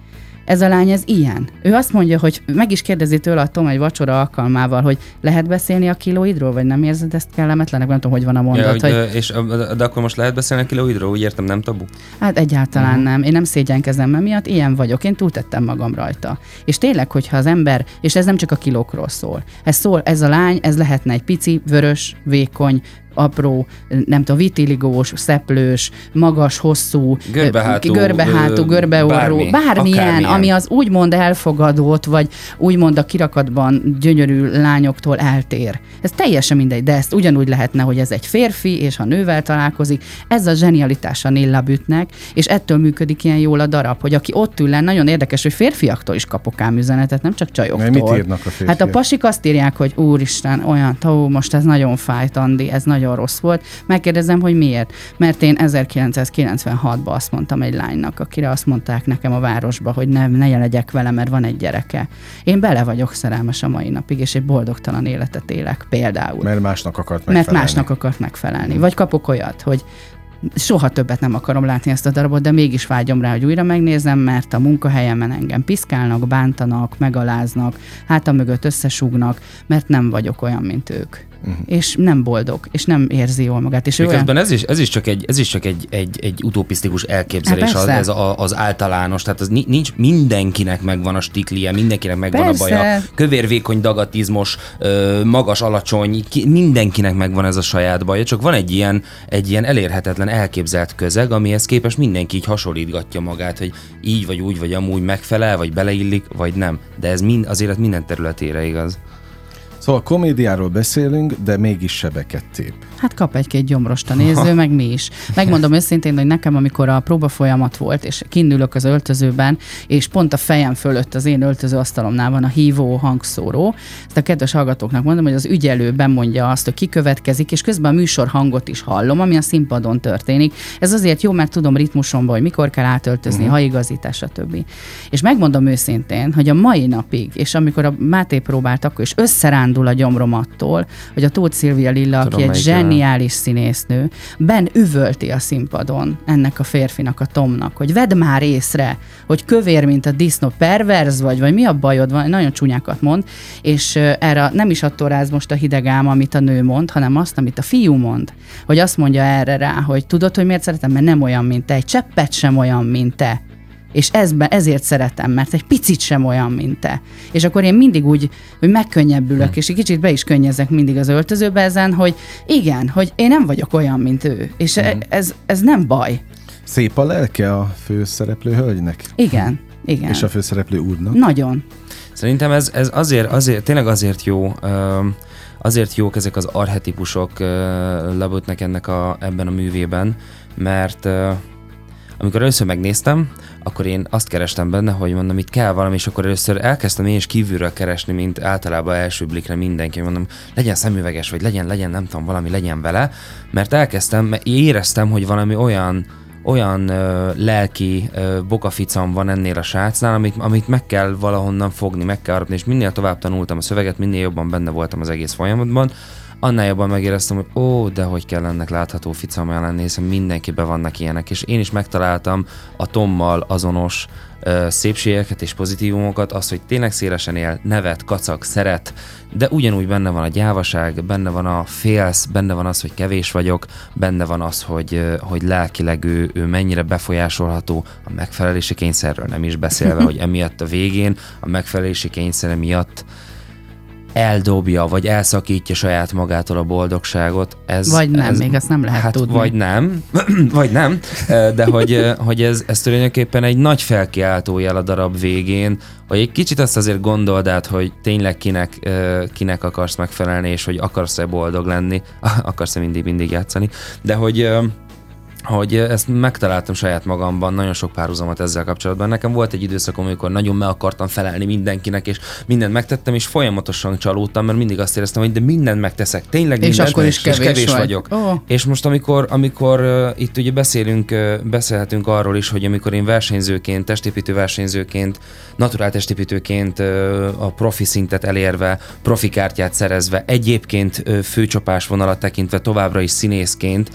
Speaker 3: ez a lány, ez ilyen. Ő azt mondja, hogy meg is kérdezi tőle a Tom egy vacsora alkalmával, hogy lehet beszélni a kilóidról, vagy nem érzed ezt kellemetlenek? Nem tudom, hogy van a mondat.
Speaker 4: Ja, hogy, hogy... És, de akkor most lehet beszélni a kilóidról? Úgy értem, nem tabu?
Speaker 3: Hát egyáltalán uh-huh. nem. Én nem szégyenkezem miatt, ilyen vagyok. Én túltettem magam rajta. És tényleg, hogyha az ember, és ez nem csak a kilókról szól. Ez szól, ez a lány, ez lehetne egy pici, vörös, vékony, apró, nem tudom, vitiligós, szeplős, magas, hosszú,
Speaker 4: görbehátú,
Speaker 3: görbehátú görbeorró, bármi, bármilyen, akármilyen. ami az úgymond elfogadott, vagy úgymond a kirakatban gyönyörű lányoktól eltér. Ez teljesen mindegy, de ezt ugyanúgy lehetne, hogy ez egy férfi, és ha nővel találkozik, ez a zsenialitás a Nilla Bütnek, és ettől működik ilyen jól a darab, hogy aki ott ül nagyon érdekes, hogy férfiaktól is kapok ám üzenetet, nem csak csajoktól.
Speaker 2: Mit írnak a férfiak?
Speaker 3: Hát a pasik azt írják, hogy úristen, olyan, tó, most ez nagyon fájt, Andi, ez nagyon nagyon rossz volt. Megkérdezem, hogy miért. Mert én 1996-ban azt mondtam egy lánynak, akire azt mondták nekem a városba, hogy ne, ne legyek vele, mert van egy gyereke. Én bele vagyok szerelmes a mai napig, és egy boldogtalan életet élek például.
Speaker 2: Mert másnak akart megfelelni.
Speaker 3: Mert másnak akart megfelelni. Vagy kapok olyat, hogy soha többet nem akarom látni ezt a darabot, de mégis vágyom rá, hogy újra megnézem, mert a munkahelyemen engem piszkálnak, bántanak, megaláznak, hátam mögött összesúgnak, mert nem vagyok olyan, mint ők uh-huh. és nem boldog, és nem érzi jól magát. És
Speaker 4: olyan... ez is, ez is csak egy, ez is csak egy, egy, egy utopisztikus elképzelés, hát az, ez a, az általános, tehát az nincs, mindenkinek megvan a stiklie, mindenkinek megvan persze. a baja, kövérvékony dagatizmos, magas, alacsony, mindenkinek megvan ez a saját baja, csak van egy ilyen, egy ilyen elérhetetlen, elképzelt közeg, amihez képest mindenki így hasonlítgatja magát, hogy így vagy úgy, vagy amúgy megfelel, vagy beleillik, vagy nem. De ez mind, az élet minden területére igaz.
Speaker 2: Szóval komédiáról beszélünk, de mégis sebeket tép.
Speaker 3: Hát kap egy-két gyomrost a néző, meg mi is. Megmondom [laughs] őszintén, hogy nekem, amikor a próba folyamat volt, és kindülök az öltözőben, és pont a fejem fölött az én öltöző asztalomnál van a hívó hangszóró, ezt a kedves hallgatóknak mondom, hogy az ügyelő bemondja azt, hogy ki következik, és közben a műsor hangot is hallom, ami a színpadon történik. Ez azért jó, mert tudom ritmusomba, hogy mikor kell átöltözni, uh-huh. haigazítás, stb. És megmondom őszintén, hogy a mai napig, és amikor a Máté próbált, akkor is összerándul a gyomrom attól, hogy a Tóth Szilvia Lilla, aki egy zseni zseniális színésznő, Ben üvölti a színpadon ennek a férfinak, a Tomnak, hogy vedd már észre, hogy kövér, mint a disznó, perverz vagy, vagy mi a bajod van, nagyon csúnyákat mond, és erre nem is attól ráz most a hidegám, amit a nő mond, hanem azt, amit a fiú mond, hogy azt mondja erre rá, hogy tudod, hogy miért szeretem, mert nem olyan, mint te, egy cseppet sem olyan, mint te és ezben, ezért szeretem, mert egy picit sem olyan, mint te. És akkor én mindig úgy, hogy megkönnyebbülök, hm. és egy kicsit be is könnyezek mindig az öltözőbe ezen, hogy igen, hogy én nem vagyok olyan, mint ő, és hm. ez, ez nem baj.
Speaker 2: Szép a lelke a főszereplő hölgynek?
Speaker 3: Igen, igen.
Speaker 2: És a főszereplő úrnak?
Speaker 3: Nagyon.
Speaker 4: Szerintem ez, ez azért, azért, tényleg azért jó, azért jók ezek az arhetipusok Labotnek ennek a, ebben a művében, mert amikor először megnéztem, akkor én azt kerestem benne, hogy mondom, itt kell valami, és akkor először elkezdtem én is kívülről keresni, mint általában első blikre mindenki, mondom, legyen szemüveges, vagy legyen, legyen, nem tudom, valami legyen vele, mert elkezdtem, mert éreztem, hogy valami olyan, olyan ö, lelki ö, bokaficam van ennél a srácnál, amit, amit meg kell valahonnan fogni, meg kell arapni, és minél tovább tanultam a szöveget, minél jobban benne voltam az egész folyamatban, annál jobban megéreztem, hogy ó, de hogy kell ennek látható ficamja lenni, hiszen mindenkiben vannak ilyenek, és én is megtaláltam a Tommal azonos ö, szépségeket és pozitívumokat, az, hogy tényleg szélesen él, nevet, kacag, szeret, de ugyanúgy benne van a gyávaság, benne van a félsz, benne van az, hogy kevés vagyok, benne van az, hogy, hogy lelkileg ő, ő mennyire befolyásolható, a megfelelési kényszerről. Nem is beszélve, hogy emiatt a végén a megfelelési kényszere miatt eldobja, vagy elszakítja saját magától a boldogságot. Ez,
Speaker 3: vagy nem,
Speaker 4: ez,
Speaker 3: még azt nem lehet
Speaker 4: hát
Speaker 3: tudni.
Speaker 4: Vagy nem, [clears throat] vagy nem, de hogy, hogy ez, ez tulajdonképpen egy nagy felkiáltó jel a darab végén, hogy egy kicsit azt azért gondold át, hogy tényleg kinek, kinek akarsz megfelelni, és hogy akarsz-e boldog lenni, [laughs] akarsz-e mindig, mindig játszani, de hogy hogy ezt megtaláltam saját magamban, nagyon sok párhuzamot ezzel kapcsolatban. Nekem volt egy időszakom, amikor nagyon meg akartam felelni mindenkinek, és mindent megtettem, és folyamatosan csalódtam, mert mindig azt éreztem, hogy de mindent megteszek, tényleg
Speaker 3: és
Speaker 4: mindent,
Speaker 3: akkor is kevés,
Speaker 4: és kevés
Speaker 3: vagy.
Speaker 4: vagyok.
Speaker 3: Oh.
Speaker 4: És most, amikor, amikor uh, itt ugye beszélünk, uh, beszélhetünk arról is, hogy amikor én versenyzőként, testépítő versenyzőként, naturál testépítőként uh, a profi szintet elérve, profi kártyát szerezve, egyébként uh, főcsapás vonalat tekintve továbbra is színészként,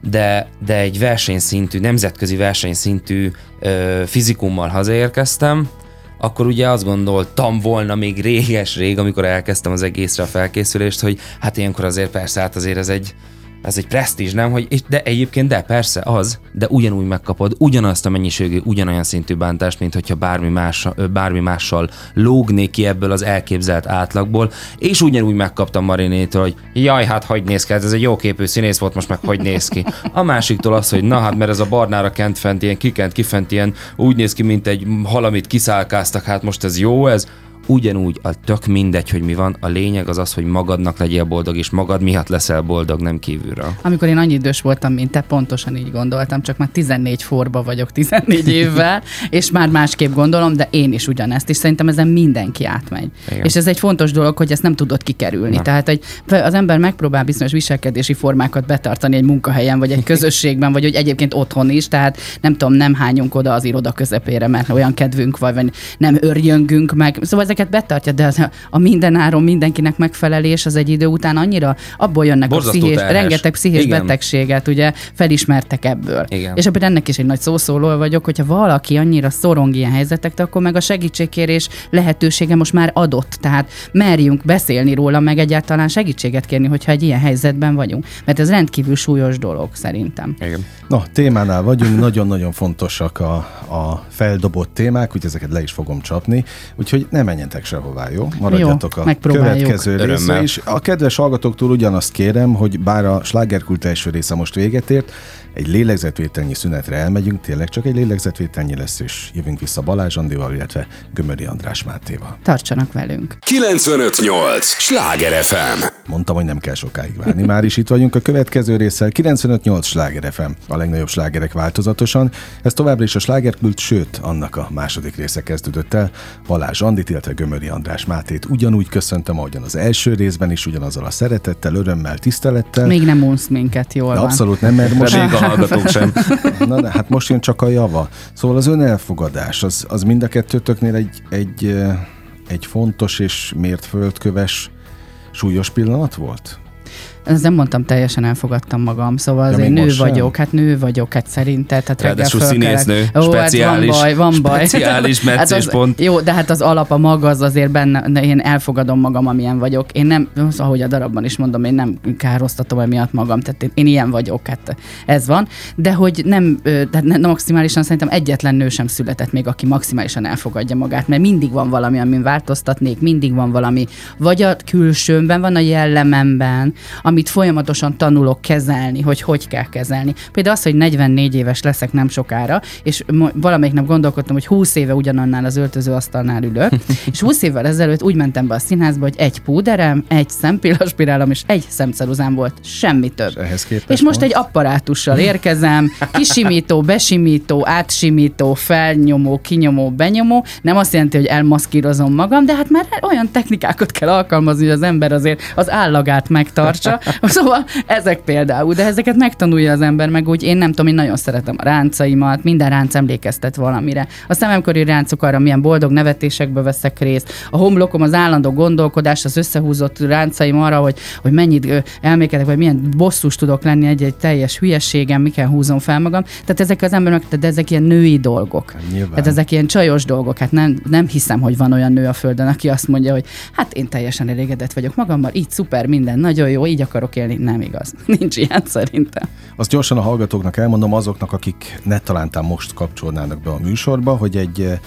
Speaker 4: de, de egy versenyszintű, nemzetközi versenyszintű ö, fizikummal hazaérkeztem, akkor ugye azt gondoltam volna még réges-rég, amikor elkezdtem az egészre a felkészülést, hogy hát ilyenkor azért persze, hát azért ez egy, ez egy presztízs, nem? Hogy, de egyébként de, persze az, de ugyanúgy megkapod ugyanazt a mennyiségű, ugyanolyan szintű bántást, mint hogyha bármi, más, bármi mással lógnék ki ebből az elképzelt átlagból, és ugyanúgy megkaptam Marinétől, hogy jaj, hát hogy néz ki, hát ez egy jó képű színész volt, most meg hogy néz ki. A másiktól az, hogy na hát, mert ez a barnára kent fent, ilyen kikent, kifent, ilyen úgy néz ki, mint egy hal, amit kiszálkáztak, hát most ez jó ez, ugyanúgy a tök mindegy, hogy mi van, a lényeg az az, hogy magadnak legyél boldog, és magad miatt leszel boldog, nem kívülről.
Speaker 3: Amikor én annyi idős voltam, mint te, pontosan így gondoltam, csak már 14 forba vagyok 14 [laughs] évvel, és már másképp gondolom, de én is ugyanezt, és szerintem ezen mindenki átmegy. Igen. És ez egy fontos dolog, hogy ezt nem tudod kikerülni. Na. Tehát, hogy az ember megpróbál bizonyos viselkedési formákat betartani egy munkahelyen, vagy egy [laughs] közösségben, vagy hogy egyébként otthon is, tehát nem tudom, nem hányunk oda az iroda közepére, mert olyan kedvünk van, vagy nem örjöngünk meg. Szóval ezek ezeket betartja, de az a mindenáron mindenkinek megfelelés az egy idő után annyira abból jönnek Borzasztó a pszichés, terhes. rengeteg pszichés Igen. betegséget, ugye felismertek ebből. Igen. És ebben ennek is egy nagy szószóló vagyok, hogyha valaki annyira szorong ilyen helyzetek, akkor meg a segítségkérés lehetősége most már adott. Tehát merjünk beszélni róla, meg egyáltalán segítséget kérni, hogyha egy ilyen helyzetben vagyunk. Mert ez rendkívül súlyos dolog szerintem.
Speaker 2: Igen. No, témánál vagyunk, nagyon-nagyon fontosak a, a feldobott témák, úgyhogy ezeket le is fogom csapni, úgyhogy ne menjen menjetek sehová, jó? Maradjatok jó, a következő részre is. A kedves hallgatóktól ugyanazt kérem, hogy bár a slágerkult első része most véget ért, egy lélegzetvételnyi szünetre elmegyünk, tényleg csak egy lélegzetvételnyi lesz, és jövünk vissza Balázs Andival, illetve Gömöri András Mátéval.
Speaker 3: Tartsanak velünk!
Speaker 1: 958! Sláger FM!
Speaker 2: Mondtam, hogy nem kell sokáig várni. Már is itt vagyunk a következő résszel. 958 Sláger FM, a legnagyobb slágerek változatosan. Ez továbbra is a slágerkult, sőt, annak a második része kezdődött el. Balázs Andit, illetve Gömöri András Mátét ugyanúgy köszöntöm, ahogyan az első részben is, ugyanazzal a szeretettel, örömmel, tisztelettel.
Speaker 3: Még nem unsz minket, jól.
Speaker 2: Abszolút nem, mert [laughs] most hallgatók sem. [laughs] Na de hát most jön csak a java. Szóval az önelfogadás, az, az mind a kettőtöknél egy, egy, egy fontos és mért földköves súlyos pillanat volt?
Speaker 3: Ezt nem mondtam, teljesen elfogadtam magam, szóval azért nő vagyok, sem? hát nő vagyok, hát szerinted, hát
Speaker 4: reggel színésznő, Ó, speciális, hát van baj, van baj. speciális [laughs] hát az,
Speaker 3: Jó, de hát az alap, a maga az azért benne, én elfogadom magam, amilyen vagyok. Én nem, ahogy a darabban is mondom, én nem károztatom emiatt magam, tehát én, én ilyen vagyok, hát ez van. De hogy nem, tehát nem maximálisan szerintem egyetlen nő sem született még, aki maximálisan elfogadja magát, mert mindig van valami, amin változtatnék, mindig van valami, vagy a külsőmben van a jellememben, amit folyamatosan tanulok kezelni, hogy hogy kell kezelni. Például az, hogy 44 éves leszek nem sokára, és valamelyik nap gondolkodtam, hogy 20 éve ugyanannál az öltözőasztalnál ülök, [laughs] és 20 évvel ezelőtt úgy mentem be a színházba, hogy egy púderem, egy szempillaspirálom és egy szemceruzám volt, semmi több. És, és most egy apparátussal érkezem, kisimító, besimító, átsimító, felnyomó, kinyomó, benyomó. Nem azt jelenti, hogy elmaszkírozom magam, de hát már olyan technikákat kell alkalmazni, hogy az ember azért az állagát megtartsa, [laughs] Szóval ezek például, de ezeket megtanulja az ember, meg úgy én nem tudom, én nagyon szeretem a ráncaimat, minden ránc emlékeztet valamire. A szememkori ráncok arra, milyen boldog nevetésekbe veszek részt, a homlokom az állandó gondolkodás, az összehúzott ráncaim arra, hogy, hogy mennyit elmékedek, vagy milyen bosszus tudok lenni egy-egy teljes hülyeségem, miken húzom fel magam. Tehát ezek az emberek, de ezek ilyen női dolgok. Hát nyilván. Tehát ezek ilyen csajos dolgok. Hát nem, nem hiszem, hogy van olyan nő a földön, aki azt mondja, hogy hát én teljesen elégedett vagyok magammal, így szuper, minden nagyon jó, így akarok élni. Nem igaz. [laughs] Nincs ilyen szerintem.
Speaker 2: Azt gyorsan a hallgatóknak elmondom azoknak, akik ne talántán most kapcsolnának be a műsorba, hogy egy, eh,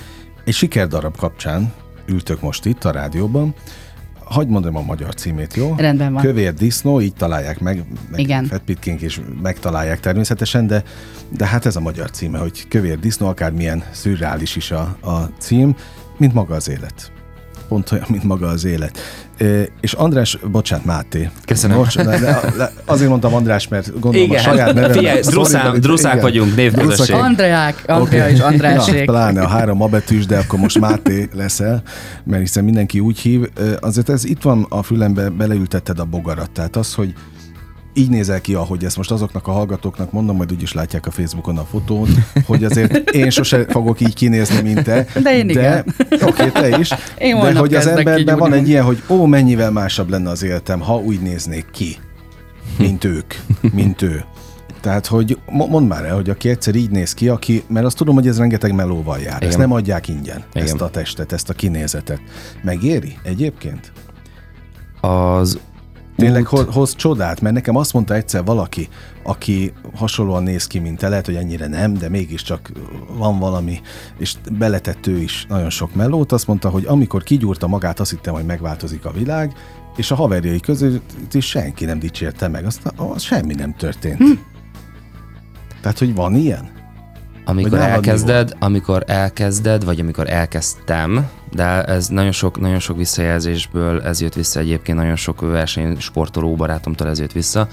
Speaker 2: egy sikerdarab kapcsán ültök most itt a rádióban, Hagy mondom a magyar címét, jó?
Speaker 3: Rendben van.
Speaker 2: Kövér disznó, így találják meg. meg
Speaker 3: Igen.
Speaker 2: Fetpitkénk is megtalálják természetesen, de, de hát ez a magyar címe, hogy kövér disznó, akármilyen szürreális is a, a cím, mint maga az élet. Pont olyan, mint maga az élet. És András, bocsánat, Máté.
Speaker 4: Köszönöm. Bocs, de,
Speaker 2: de, azért mondtam András, mert gondolom
Speaker 4: igen.
Speaker 2: a saját nevem.
Speaker 4: Figyelj, druszák, druszák vagyunk, névközösség.
Speaker 3: Andreák, Andrea okay. és Andrásék.
Speaker 2: Na, pláne a három abetűs, de akkor most Máté leszel, mert hiszen mindenki úgy hív. Azért ez itt van a fülembe, beleültetted a bogarat. Tehát az, hogy így nézel ki, ahogy ezt most azoknak a hallgatóknak mondom, majd úgyis látják a Facebookon a fotót, hogy azért én sose fogok így kinézni, mint te.
Speaker 3: De én
Speaker 2: de, Oké, okay, te is.
Speaker 3: Én
Speaker 2: de hogy az emberben van egy ilyen, hogy ó, mennyivel másabb lenne az életem, ha úgy néznék ki, mint ők, mint ő. Tehát, hogy mondd már el, hogy aki egyszer így néz ki, aki, mert azt tudom, hogy ez rengeteg melóval jár. Igen. Ezt nem adják ingyen, Igen. ezt a testet, ezt a kinézetet. Megéri egyébként?
Speaker 4: Az
Speaker 2: Tényleg út... hoz csodát, mert nekem azt mondta egyszer valaki, aki hasonlóan néz ki, mint te, lehet, hogy ennyire nem, de mégiscsak van valami, és beletett ő is nagyon sok mellót, azt mondta, hogy amikor kigyúrta magát, azt hittem, hogy megváltozik a világ, és a haverjai között is senki nem dicsérte meg, azt, az semmi nem történt. Hm. Tehát, hogy van ilyen?
Speaker 4: Amikor elkezded, amikor elkezded, vagy amikor elkezdtem, de ez nagyon sok, nagyon sok visszajelzésből ez jött vissza egyébként, nagyon sok versenysportoló barátomtól ez jött vissza,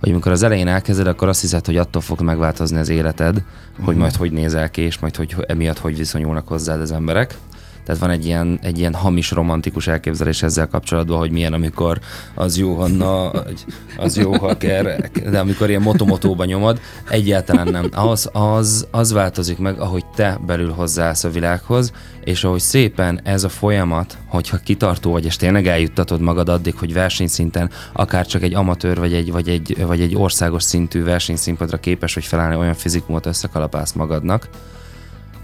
Speaker 4: hogy amikor az elején elkezded, akkor azt hiszed, hogy attól fog megváltozni az életed, hogy mhm. majd hogy nézel ki, és majd hogy emiatt hogy viszonyulnak hozzád az emberek. Tehát van egy ilyen, egy ilyen hamis romantikus elképzelés ezzel kapcsolatban, hogy milyen, amikor az jó, Hanna, az jó hacker, de amikor ilyen motomotóba nyomod, egyáltalán nem. Az, az, az változik meg, ahogy te belül hozzáállsz a világhoz, és ahogy szépen ez a folyamat, hogyha kitartó vagy, és tényleg eljuttatod magad addig, hogy versenyszinten akár csak egy amatőr vagy egy, vagy egy, vagy egy országos szintű versenyszínpadra képes, hogy felállni olyan fizikumot összekalapálsz magadnak,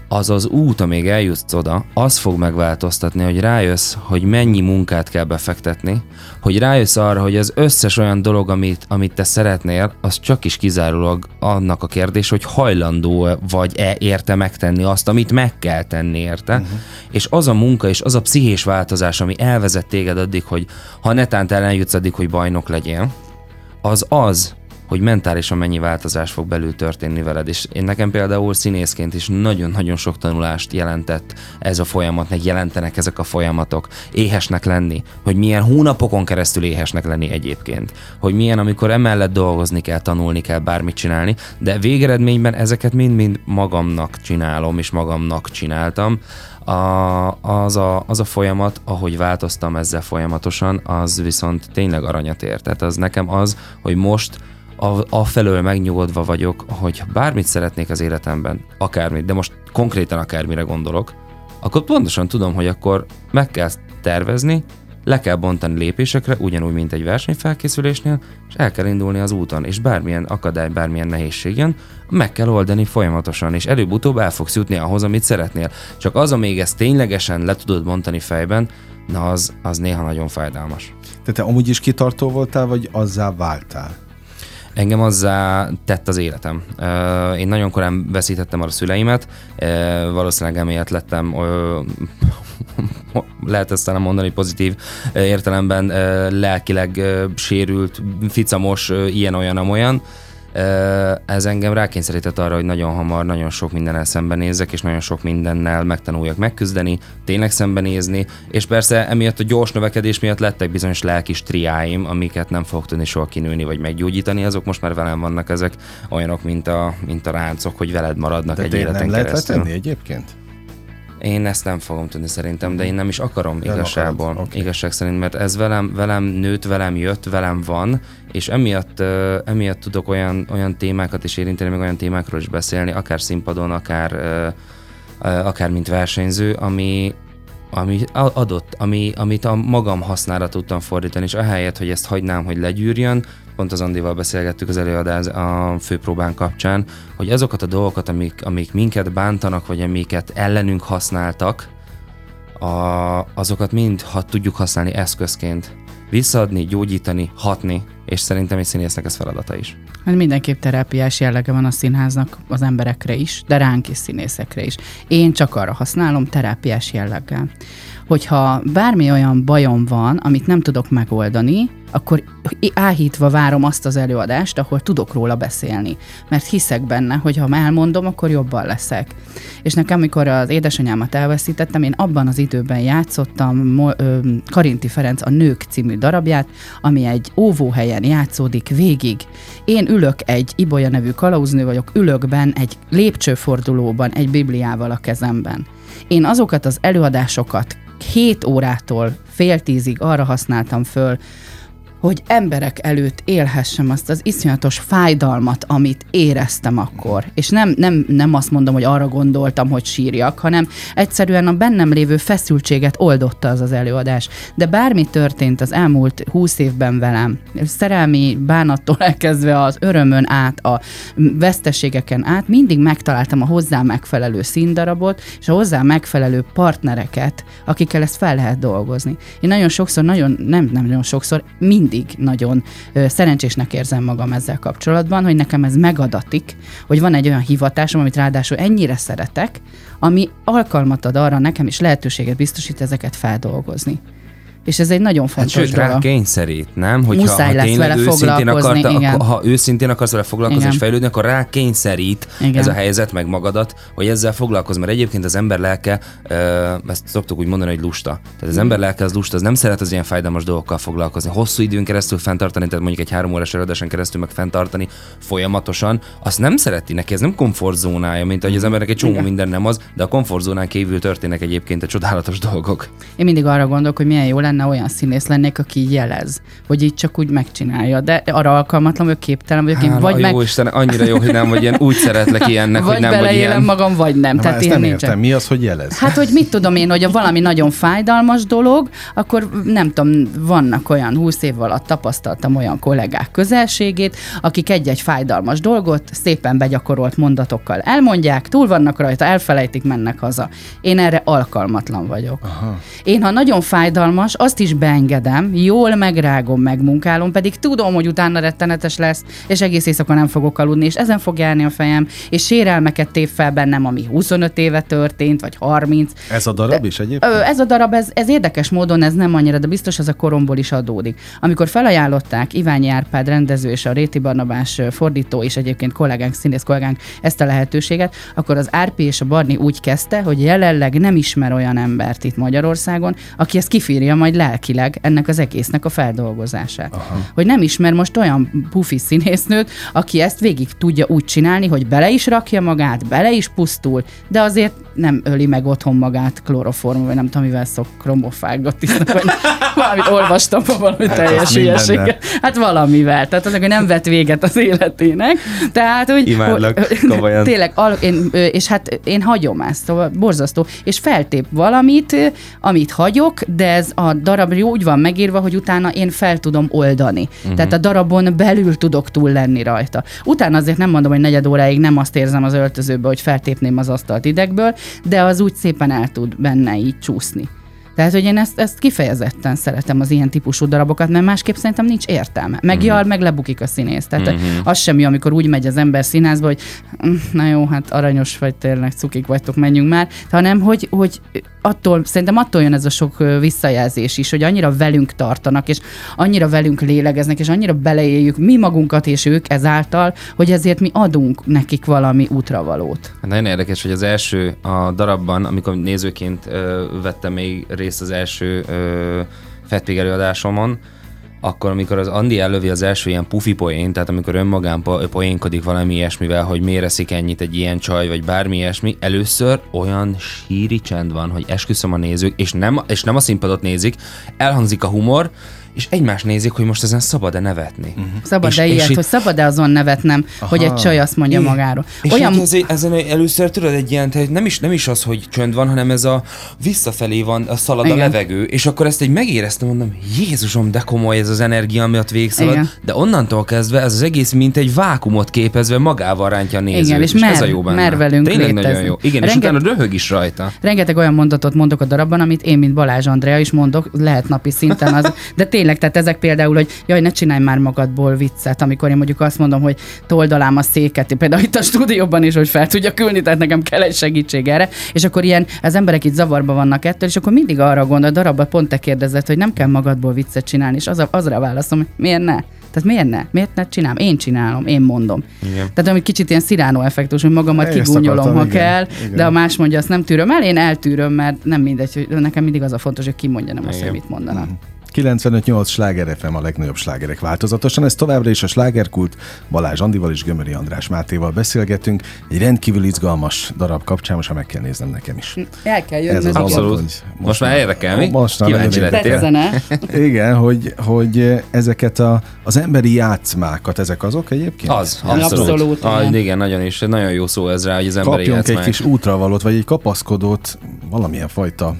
Speaker 4: az az út, amíg eljutsz oda, az fog megváltoztatni, hogy rájössz, hogy mennyi munkát kell befektetni, hogy rájössz arra, hogy az összes olyan dolog, amit, amit te szeretnél, az csak is kizárólag annak a kérdés, hogy hajlandó vagy-e érte megtenni azt, amit meg kell tenni érte. Uh-huh. És az a munka és az a pszichés változás, ami elvezet téged addig, hogy ha netán te eljutsz addig, hogy bajnok legyél, az az, hogy mentálisan mennyi változás fog belül történni veled. És én nekem például színészként is nagyon-nagyon sok tanulást jelentett ez a folyamat, meg jelentenek ezek a folyamatok. Éhesnek lenni, hogy milyen hónapokon keresztül éhesnek lenni egyébként. Hogy milyen, amikor emellett dolgozni kell, tanulni kell, bármit csinálni, de végeredményben ezeket mind-mind magamnak csinálom, és magamnak csináltam a, az, a, az a folyamat, ahogy változtam ezzel folyamatosan, az viszont tényleg aranyat ért. Tehát az nekem az, hogy most a, a felől megnyugodva vagyok, hogy bármit szeretnék az életemben, akármit, de most konkrétan akármire gondolok, akkor pontosan tudom, hogy akkor meg kell tervezni, le kell bontani lépésekre, ugyanúgy, mint egy versenyfelkészülésnél, és el kell indulni az úton, és bármilyen akadály, bármilyen nehézség jön, meg kell oldani folyamatosan, és előbb-utóbb el fogsz jutni ahhoz, amit szeretnél. Csak az, amíg ezt ténylegesen le tudod bontani fejben, na az, az néha nagyon fájdalmas.
Speaker 2: Tehát te amúgy is kitartó voltál, vagy azzá váltál?
Speaker 4: Engem azzá tett az életem. Én nagyon korán veszítettem a szüleimet, valószínűleg emiatt lettem [laughs] lehet ezt nem mondani pozitív értelemben lelkileg sérült, ficamos, ilyen-olyan-olyan. olyan ez engem rákényszerített arra, hogy nagyon hamar, nagyon sok mindennel szembenézek, és nagyon sok mindennel megtanuljak megküzdeni, tényleg szembenézni, és persze emiatt a gyors növekedés miatt lettek bizonyos lelki triáim, amiket nem fogok tudni soha kinőni vagy meggyógyítani, azok most már velem vannak ezek olyanok, mint a, mint a ráncok, hogy veled maradnak De egy életen nem keresztül.
Speaker 2: lehet egyébként?
Speaker 4: Én ezt nem fogom tudni szerintem, de én nem is akarom nem igazából, okay. igazság szerint, mert ez velem, velem nőtt, velem jött, velem van, és emiatt, uh, emiatt tudok olyan, olyan témákat is érinteni, meg olyan témákról is beszélni, akár színpadon, akár, uh, uh, akár mint versenyző, ami, ami adott, ami, amit a magam hasznára tudtam fordítani, és ahelyett, hogy ezt hagynám, hogy legyűrjön, pont az Andival beszélgettük az előadás a főpróbán kapcsán, hogy azokat a dolgokat, amik, amik minket bántanak, vagy amiket ellenünk használtak, a, azokat mind ha tudjuk használni eszközként, visszaadni, gyógyítani, hatni, és szerintem egy színésznek ez feladata is.
Speaker 3: Hát mindenképp terápiás jellege van a színháznak az emberekre is, de ránk is színészekre is. Én csak arra használom terápiás jelleggel hogyha bármi olyan bajom van, amit nem tudok megoldani, akkor áhítva várom azt az előadást, ahol tudok róla beszélni. Mert hiszek benne, hogy ha elmondom, akkor jobban leszek. És nekem, amikor az édesanyámat elveszítettem, én abban az időben játszottam Karinti Ferenc a Nők című darabját, ami egy óvóhelyen játszódik végig. Én ülök egy Ibolya nevű kalauznő vagyok, ülök ben egy lépcsőfordulóban egy bibliával a kezemben. Én azokat az előadásokat 7 órától fél tízig arra használtam föl, hogy emberek előtt élhessem azt az iszonyatos fájdalmat, amit éreztem akkor. És nem, nem, nem azt mondom, hogy arra gondoltam, hogy sírjak, hanem egyszerűen a bennem lévő feszültséget oldotta az az előadás. De bármi történt az elmúlt húsz évben velem, szerelmi bánattól elkezdve az örömön át, a veszteségeken át, mindig megtaláltam a hozzá megfelelő színdarabot, és a hozzá megfelelő partnereket, akikkel ezt fel lehet dolgozni. Én nagyon sokszor, nagyon, nem, nem nagyon sokszor, mind mindig nagyon szerencsésnek érzem magam ezzel kapcsolatban, hogy nekem ez megadatik, hogy van egy olyan hivatásom, amit ráadásul ennyire szeretek, ami alkalmat ad arra nekem is lehetőséget biztosít ezeket feldolgozni. És ez egy nagyon hát fontos hát, sőt,
Speaker 4: dolog. rá kényszerít, nem? Hogyha Muszáj ha lesz vele őszintén akarta, igen. ha őszintén akarsz vele foglalkozni igen. és fejlődni, akkor rá kényszerít igen. ez a helyzet, meg magadat, hogy ezzel foglalkozz, mert egyébként az ember lelke, ezt szoktuk úgy mondani, hogy lusta. Tehát az ember lelke az lusta, az nem szeret az ilyen fájdalmas dolgokkal foglalkozni. Hosszú időn keresztül fenntartani, tehát mondjuk egy három órás előadáson keresztül meg fenntartani folyamatosan, azt nem szereti neki, ez nem komfortzónája, mint hogy az embernek egy csomó igen. minden nem az, de a komfortzónán kívül történnek egyébként a csodálatos dolgok.
Speaker 3: Én mindig arra gondolok, hogy milyen jó lenne, olyan színész lennék, aki jelez, hogy így csak úgy megcsinálja, de arra alkalmatlan vagy képtelen vagyok. Én
Speaker 4: vagy meg... jó Isten, annyira jó, hogy nem, vagy ilyen úgy szeretlek ilyennek,
Speaker 3: vagy
Speaker 4: hogy nem,
Speaker 3: vagy ilyen. magam, vagy nem.
Speaker 2: Na, Tehát nem értem. Mi az, hogy jelez?
Speaker 3: Hát, hogy mit tudom én, hogy a valami nagyon fájdalmas dolog, akkor nem tudom, vannak olyan húsz év alatt tapasztaltam olyan kollégák közelségét, akik egy-egy fájdalmas dolgot szépen begyakorolt mondatokkal elmondják, túl vannak rajta, elfelejtik, mennek haza. Én erre alkalmatlan vagyok. Aha. Én, ha nagyon fájdalmas, azt is beengedem, jól megrágom, megmunkálom, pedig tudom, hogy utána rettenetes lesz, és egész éjszaka nem fogok aludni, és ezen fog járni a fejem, és sérelmeket tép fel bennem, ami 25 éve történt, vagy 30.
Speaker 2: Ez a darab de, is egyébként?
Speaker 3: Ez a darab, ez, ez érdekes módon, ez nem annyira, de biztos ez a koromból is adódik. Amikor felajánlották Iványi Árpád rendező és a Réti Barnabás fordító és egyébként kollégánk, színész kollégánk ezt a lehetőséget, akkor az Árpi és a Barni úgy kezdte, hogy jelenleg nem ismer olyan embert itt Magyarországon, aki ezt kifírja majd lelkileg ennek az egésznek a feldolgozását. Aha. Hogy nem ismer most olyan pufi színésznőt, aki ezt végig tudja úgy csinálni, hogy bele is rakja magát, bele is pusztul, de azért nem öli meg otthon magát kloroform, vagy nem tudom, mivel szok krombofágot isznak, vagy [laughs] valamit olvastam valami hát teljes hülyeséget. Hát valamivel. Tehát az, hogy nem vett véget az életének. Tehát, hogy,
Speaker 4: Imádlak, [laughs] komolyan.
Speaker 3: Tényleg, én, és hát én hagyom ezt, szóval borzasztó. És feltép valamit, amit hagyok, de ez a darab úgy van megírva, hogy utána én fel tudom oldani. Uh-huh. Tehát a darabon belül tudok túl lenni rajta. Utána azért nem mondom, hogy negyed óráig nem azt érzem az öltözőbe, hogy feltépném az asztalt idegből, de az úgy szépen el tud benne így csúszni. Tehát, hogy én ezt, ezt kifejezetten szeretem az ilyen típusú darabokat, mert másképp szerintem nincs értelme. Meg uh-huh. meg lebukik a színész. Tehát uh-huh. az semmi, amikor úgy megy az ember színházba, hogy hm, na jó, hát aranyos vagy tényleg, cukik vagytok, menjünk már, hanem hogy, hogy attól, szerintem attól jön ez a sok visszajelzés is, hogy annyira velünk tartanak, és annyira velünk lélegeznek, és annyira beleéljük mi magunkat és ők ezáltal, hogy ezért mi adunk nekik valami útravalót.
Speaker 4: Nagyon érdekes, hogy az első a darabban, amikor nézőként vettem még részt az első Fettvég előadásomon, akkor amikor az Andi ellövi az első ilyen pufi poén, tehát amikor önmagán po- poénkodik valami ilyesmivel, hogy miért eszik ennyit egy ilyen csaj, vagy bármi ilyesmi, először olyan síri csend van, hogy esküszöm a nézők, és nem, és nem a színpadot nézik, elhangzik a humor, és egymást nézik, hogy most ezen szabad-e nevetni. Uh-huh.
Speaker 3: Szabad-e és, ilyet, és hogy szabad-e azon nevetnem, Aha. hogy egy csaj azt mondja é. magáról.
Speaker 4: És Olyan... Hát ezért, ezen először tudod egy ilyen, tehát nem is, nem is az, hogy csönd van, hanem ez a visszafelé van, a szalad Igen. a levegő, és akkor ezt egy megéreztem, mondom, Jézusom, de komoly ez az energia, ami ott végszalad, Igen. de onnantól kezdve ez az egész mint egy vákumot képezve magával rántja a nézőt. Igen, és, és mer, ez a jó benne.
Speaker 3: Mer velünk
Speaker 4: Tényleg létezni. nagyon jó. Igen, Renget... és utána röhög is rajta.
Speaker 3: Rengeteg olyan mondatot mondok a darabban, amit én, mint Balázs Andrea is mondok, lehet napi szinten az, de tényleg, tehát ezek például, hogy jaj, ne csinálj már magadból viccet, amikor én mondjuk azt mondom, hogy toldalám a széket, például itt a stúdióban is, hogy fel tudja külni, tehát nekem kell egy segítség erre, és akkor ilyen, az emberek itt zavarba vannak ettől, és akkor mindig arra gondol, darabban pont te kérdezett, hogy nem kell magadból viccet csinálni, és az, azra válaszom, hogy miért ne? Tehát miért ne? Miért ne csinálom? Én csinálom, én mondom. Igen. Tehát ami kicsit ilyen sziránó effektus, hogy magamat kigúnyolom, ha igen, kell, igen. de a más mondja, azt nem tűröm el, én eltűröm, mert nem mindegy, hogy nekem mindig az a fontos, hogy ki mondja, nem azt, hogy mit mondanak. Mm.
Speaker 2: 95-8 sláger FM a legnagyobb slágerek változatosan. Ez továbbra is a slágerkult. Balázs Andival és Gömöri András Mátéval beszélgetünk. Egy rendkívül izgalmas darab kapcsán, most meg kell néznem nekem is.
Speaker 3: El kell jönni. Ez az
Speaker 4: abszolút. Most, most már érdekel, mi? Most már Kíváncsi
Speaker 2: lettél. Igen, hogy, hogy ezeket a, az emberi játszmákat, ezek azok egyébként?
Speaker 4: Az, abszolút. abszolút ah, igen. igen, nagyon is. Nagyon jó szó ez rá, hogy az emberi
Speaker 2: Kapjunk játszmák. egy kis útravalót, vagy egy kapaszkodót, valamilyen fajta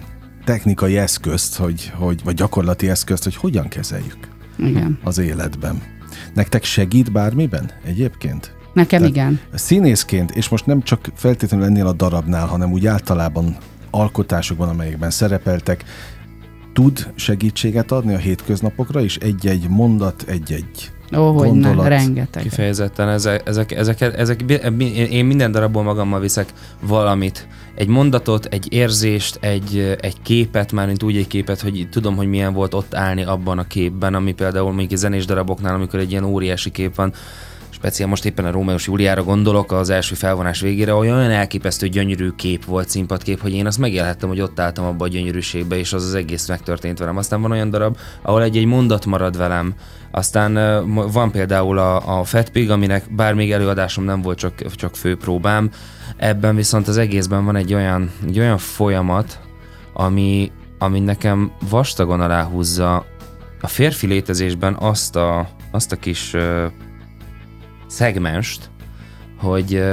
Speaker 2: technikai eszközt, hogy, hogy, vagy gyakorlati eszközt, hogy hogyan kezeljük
Speaker 3: Igen.
Speaker 2: az életben. Nektek segít bármiben egyébként?
Speaker 3: Nekem Tehát igen.
Speaker 2: Színészként, és most nem csak feltétlenül ennél a darabnál, hanem úgy általában alkotásokban, amelyekben szerepeltek, tud segítséget adni a hétköznapokra is? Egy-egy mondat, egy-egy
Speaker 3: Ó, hogy ne, rengeteg.
Speaker 4: Kifejezetten ezek, ezek, ezek, ezek, én minden darabból magammal viszek valamit. Egy mondatot, egy érzést, egy, egy képet, már mint úgy egy képet, hogy tudom, hogy milyen volt ott állni abban a képben, ami például még zenés daraboknál, amikor egy ilyen óriási kép van, speciál most éppen a Rómeus Júliára gondolok, az első felvonás végére, olyan elképesztő gyönyörű kép volt, színpadkép, hogy én azt megélhettem, hogy ott álltam abba a gyönyörűségbe, és az az egész megtörtént velem. Aztán van olyan darab, ahol egy-egy mondat marad velem, aztán van például a, a Fat Pig, aminek bár még előadásom nem volt, csak, csak főpróbám, ebben viszont az egészben van egy olyan, egy olyan folyamat, ami, ami nekem vastagon aláhúzza a férfi létezésben azt a, azt a kis szegmest, hogy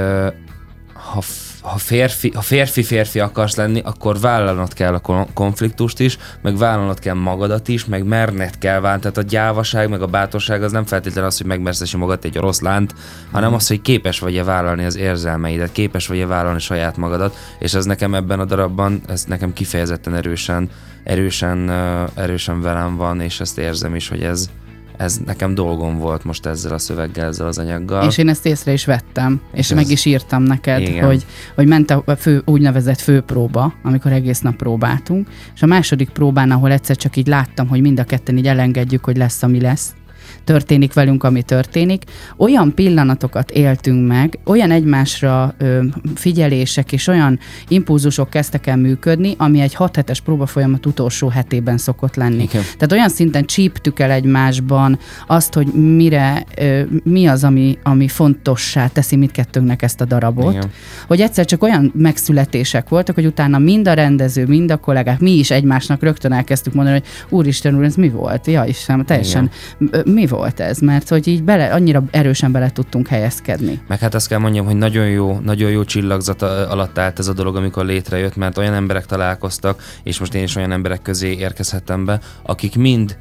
Speaker 4: ha, ha, férfi, ha férfi férfi akarsz lenni, akkor vállalnod kell a konfliktust is, meg vállalnod kell magadat is, meg merned kell válni. Tehát a gyávaság, meg a bátorság az nem feltétlenül az, hogy megmerszesi magad egy oroszlánt, hanem az, hogy képes vagy-e vállalni az érzelmeidet, képes vagy-e vállalni saját magadat, és ez nekem ebben a darabban, ez nekem kifejezetten erősen, erősen, erősen velem van, és ezt érzem is, hogy ez, ez nekem dolgom volt most ezzel a szöveggel, ezzel az anyaggal.
Speaker 3: És én ezt észre is vettem, és ez... meg is írtam neked, hogy, hogy ment a fő, úgynevezett főpróba, amikor egész nap próbáltunk, és a második próbán, ahol egyszer csak így láttam, hogy mind a ketten így elengedjük, hogy lesz, ami lesz, történik velünk, ami történik. Olyan pillanatokat éltünk meg, olyan egymásra ö, figyelések és olyan impulzusok kezdtek el működni, ami egy hat hetes próbafolyamat utolsó hetében szokott lenni. Igen. Tehát olyan szinten csíptük el egymásban azt, hogy mire, ö, mi az, ami, ami fontossá teszi mindkettőnknek ezt a darabot, Igen. hogy egyszer csak olyan megszületések voltak, hogy utána mind a rendező, mind a kollégák, mi is egymásnak rögtön elkezdtük mondani, hogy úristen úr, ez mi volt? Ja, Istenem, teljesen Igen. mi volt ez, mert hogy így bele, annyira erősen bele tudtunk helyezkedni.
Speaker 4: Meg hát azt kell mondjam, hogy nagyon jó, nagyon jó csillagzat alatt állt ez a dolog, amikor létrejött, mert olyan emberek találkoztak, és most én is olyan emberek közé érkezhettem be, akik mind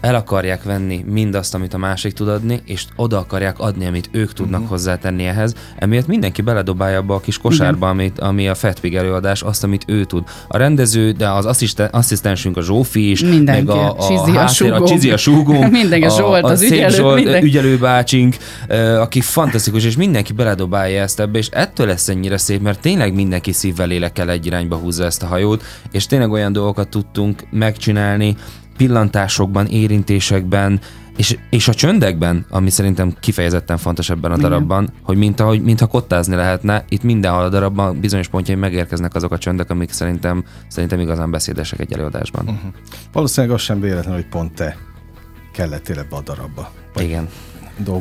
Speaker 4: el akarják venni mindazt, amit a másik tud adni, és oda akarják adni, amit ők tudnak uh-huh. hozzátenni ehhez. Emiatt mindenki beledobálja abba a kis kosárba, amit, ami a Fetpig előadás, azt, amit ő tud. A rendező, de az assziszten, asszisztensünk a Zsófi is,
Speaker 3: mindenki. meg
Speaker 4: a,
Speaker 3: a, Csizi a, háttér,
Speaker 4: a Csizi a súgó, [laughs]
Speaker 3: mindenki, a, Zsolt, az a ügyelő, Zsolt,
Speaker 4: mindenki. ügyelő bácsink, aki fantasztikus, és mindenki beledobálja ezt ebbe, és ettől lesz ennyire szép, mert tényleg mindenki szívvel lélekkel egy irányba húzza ezt a hajót, és tényleg olyan dolgokat tudtunk megcsinálni, pillantásokban, érintésekben, és, és a csöndekben, ami szerintem kifejezetten fontos ebben a darabban, Igen. hogy mint ahogy, mintha kottázni lehetne, itt mindenhol a darabban bizonyos pontjai megérkeznek azok a csöndek, amik szerintem, szerintem igazán beszédesek egy előadásban. Uh-huh.
Speaker 2: Valószínűleg az sem véletlen, hogy pont te kellettél ebbe a darabba.
Speaker 4: Vagy Igen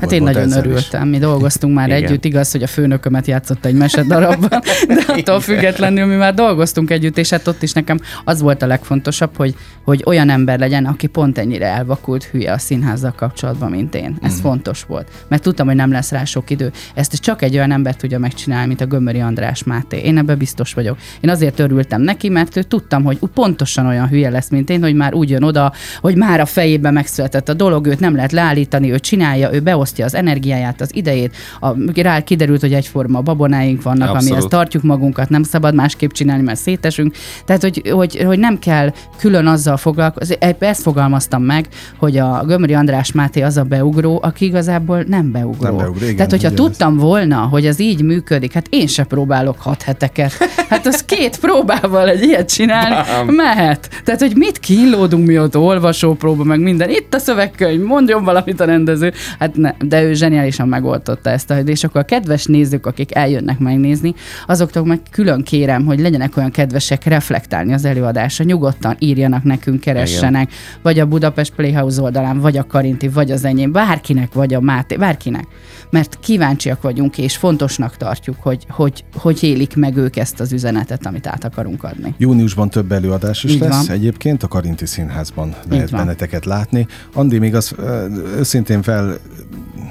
Speaker 3: Hát én nagyon örültem. Is. Mi dolgoztunk már Igen. együtt, igaz, hogy a főnökömet játszott egy mesedarabban, [laughs] de attól függetlenül mi már dolgoztunk együtt, és hát ott is nekem az volt a legfontosabb, hogy, hogy olyan ember legyen, aki pont ennyire elvakult hülye a színházzal kapcsolatban, mint én. Ez mm. fontos volt. Mert tudtam, hogy nem lesz rá sok idő. Ezt csak egy olyan ember tudja megcsinálni, mint a Gömöri András Máté. Én ebben biztos vagyok. Én azért örültem neki, mert ő tudtam, hogy pontosan olyan hülye lesz, mint én, hogy már úgy jön oda, hogy már a fejében megszületett a dolog, őt nem lehet leállítani, ő csinálja, ő beosztja az energiáját, az idejét, a, rá kiderült, hogy egyforma babonáink vannak, Abszolút. amihez tartjuk magunkat, nem szabad másképp csinálni, mert szétesünk. Tehát, hogy, hogy, hogy nem kell külön azzal foglalkozni, ezt fogalmaztam meg, hogy a Gömöri András Máté az a beugró, aki igazából nem beugró. Nem beugró igen, Tehát, hogyha tudtam volna, hogy ez így működik, hát én se próbálok hat heteket. Hát az két próbával egy ilyet csinálni, Bám. mehet. Tehát, hogy mit kínlódunk mi ott, olvasópróba, meg minden. Itt a szövegkönyv, mondjon valamit a rendező. Hát ne, de ő zseniálisan megoldotta ezt a és akkor a kedves nézők, akik eljönnek megnézni, azoktól meg külön kérem, hogy legyenek olyan kedvesek reflektálni az előadásra, nyugodtan írjanak nekünk, keressenek, Igen. vagy a Budapest Playhouse oldalán, vagy a Karinti, vagy az enyém, bárkinek, vagy a Máté, bárkinek. Mert kíváncsiak vagyunk, és fontosnak tartjuk, hogy, hogy, hogy élik meg ők ezt az üzenetet, amit át akarunk adni.
Speaker 2: Júniusban több előadás is Így lesz van. egyébként, a Karinti Színházban lehet benneteket látni. Andi, még az őszintén fel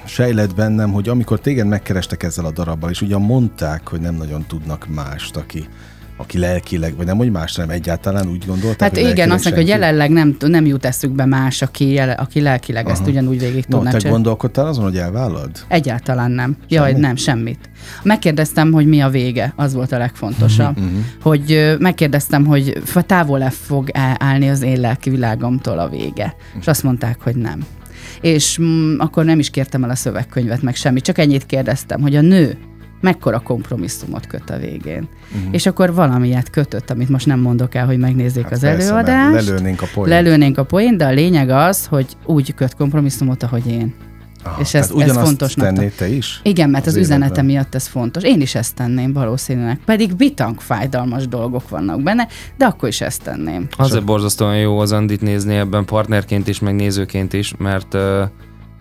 Speaker 2: sejlett bennem, hogy amikor téged megkerestek ezzel a darabbal, és ugyan mondták, hogy nem nagyon tudnak mást, aki aki lelkileg, vagy nem, hogy más, nem egyáltalán úgy gondolták.
Speaker 3: Hát hogy igen, azt mondja, hogy jelenleg nem, nem jut eszükbe más, aki, jele, aki lelkileg Aha. ezt ugyanúgy végig no, tudná
Speaker 2: te gondolkodtál azon, hogy elvállad?
Speaker 3: Egyáltalán nem. Semmi? Jaj, nem, semmit. Megkérdeztem, hogy mi a vége, az volt a legfontosabb. Uh-huh. Hogy megkérdeztem, hogy távol-e fog állni az én lelki világomtól a vége. Uh-huh. És azt mondták, hogy nem. És mm, akkor nem is kértem el a szövegkönyvet, meg semmit, csak ennyit kérdeztem, hogy a nő mekkora kompromisszumot köt a végén. Uh-huh. És akkor valamilyet kötött, amit most nem mondok el, hogy megnézzék hát az persze, előadást.
Speaker 2: Lelőnénk a poén.
Speaker 3: Lelőnénk a poén, de a lényeg az, hogy úgy köt kompromisszumot, ahogy én.
Speaker 2: Aha, és ez, ez fontos. tennéd te is?
Speaker 3: Igen, mert az, az üzenete miatt ez fontos. Én is ezt tenném valószínűleg. Pedig bitang fájdalmas dolgok vannak benne, de akkor is ezt tenném.
Speaker 4: Azért borzasztóan jó az Andit nézni ebben partnerként is, meg nézőként is, mert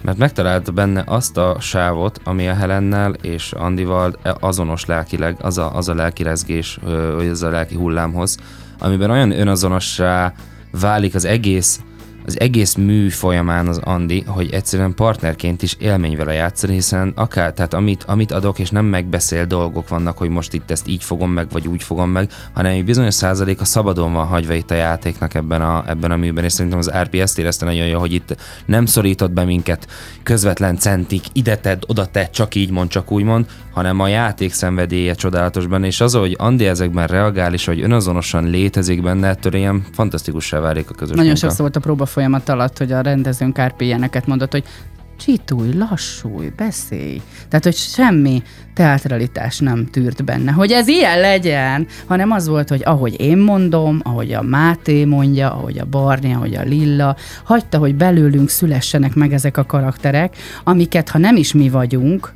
Speaker 4: mert megtalálta benne azt a sávot, ami a Helennel és Andival azonos lelkileg, az a, az a lelki rezgés, vagy az a lelki hullámhoz, amiben olyan önazonossá válik az egész az egész mű folyamán az Andi, hogy egyszerűen partnerként is élmény vele játszani, hiszen akár, tehát amit, amit adok, és nem megbeszél dolgok vannak, hogy most itt ezt így fogom meg, vagy úgy fogom meg, hanem egy bizonyos százalék a szabadon van hagyva itt a játéknak ebben a, ebben a műben, és szerintem az RP ezt érezte nagyon jó, hogy itt nem szorított be minket közvetlen centik, ide tedd, oda tedd, csak így mond, csak úgy mond, hanem a játék szenvedélye csodálatos benne, és az, hogy Andi ezekben reagál, és hogy önazonosan létezik benne, ettől ilyen fantasztikussá válik a közös
Speaker 3: Nagyon munka. sokszor volt a próba folyamat alatt, hogy a rendezőnk RP ilyeneket mondott, hogy csitulj, lassulj, beszélj. Tehát, hogy semmi teatralitás nem tűrt benne, hogy ez ilyen legyen, hanem az volt, hogy ahogy én mondom, ahogy a Máté mondja, ahogy a Barni, ahogy a Lilla, hagyta, hogy belőlünk szülessenek meg ezek a karakterek, amiket ha nem is mi vagyunk,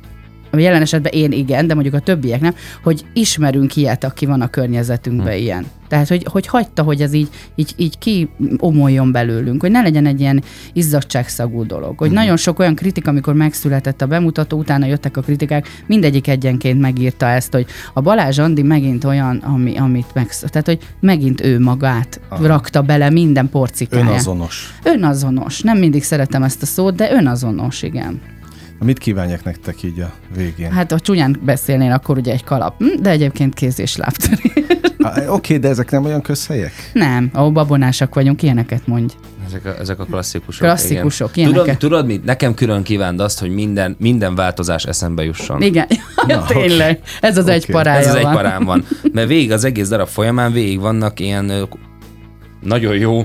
Speaker 3: jelen esetben én igen, de mondjuk a többiek nem, hogy ismerünk ilyet, aki van a környezetünkben hmm. ilyen. Tehát, hogy, hogy hagyta, hogy ez így, így, így kiomoljon belőlünk, hogy ne legyen egy ilyen izzadságszagú dolog. Hogy hmm. nagyon sok olyan kritika, amikor megszületett a bemutató, utána jöttek a kritikák, mindegyik egyenként megírta ezt, hogy a Balázs Andi megint olyan, ami, amit meg, tehát, hogy megint ő magát Aha. rakta bele minden porcikáját.
Speaker 2: Önazonos.
Speaker 3: Önazonos. Nem mindig szeretem ezt a szót, de önazonos, igen.
Speaker 2: Mit kívánják nektek így a végén?
Speaker 3: Hát, ha csúnyán beszélnél, akkor ugye egy kalap, hm, de egyébként kéz és lábteri. [laughs]
Speaker 2: Oké, okay, de ezek nem olyan közhelyek?
Speaker 3: Nem, ahol babonásak vagyunk, ilyeneket mondj.
Speaker 4: Ezek a, ezek a klasszikusok.
Speaker 3: Klasszikusok,
Speaker 4: igen. Tudod, tudod mit? Nekem külön kívánd azt, hogy minden, minden változás eszembe jusson.
Speaker 3: Igen, [laughs] ja, tényleg. Okay. Ez az okay. egy parája
Speaker 4: Ez az
Speaker 3: van.
Speaker 4: egy parám van. [laughs] Mert végig az egész darab folyamán végig vannak ilyen nagyon jó. [laughs]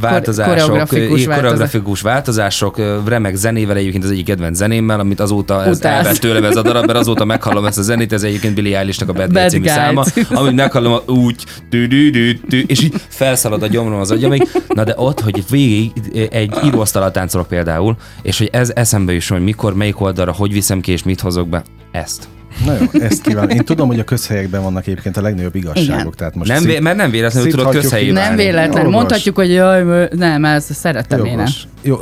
Speaker 4: Változások, koreografikus, koreografikus változások, remek zenével, egyébként az egyik kedvenc zenémmel, amit azóta ez elvett tőlem ez a darab, mert azóta meghallom ezt a zenét, ez egyébként Billy Eilish-nak a Bad, Bad című száma, amit meghallom úgy, tü, tü, tü, tü, és így felszalad a gyomrom az agyamig. Na de ott, hogy végig egy íróasztal táncolok például, és hogy ez eszembe is, hogy mikor, melyik oldalra, hogy viszem ki, és mit hozok be, ezt.
Speaker 2: Na jó, ezt kívánom. Én tudom, hogy a közhelyekben vannak egyébként a legnagyobb igazságok. Igen. Tehát most
Speaker 4: nem, szít, mert nem véletlenül tudod közhelyében.
Speaker 3: Nem véletlen. Mondhatjuk, hogy jaj, nem, ez szeretem én.
Speaker 2: Jó,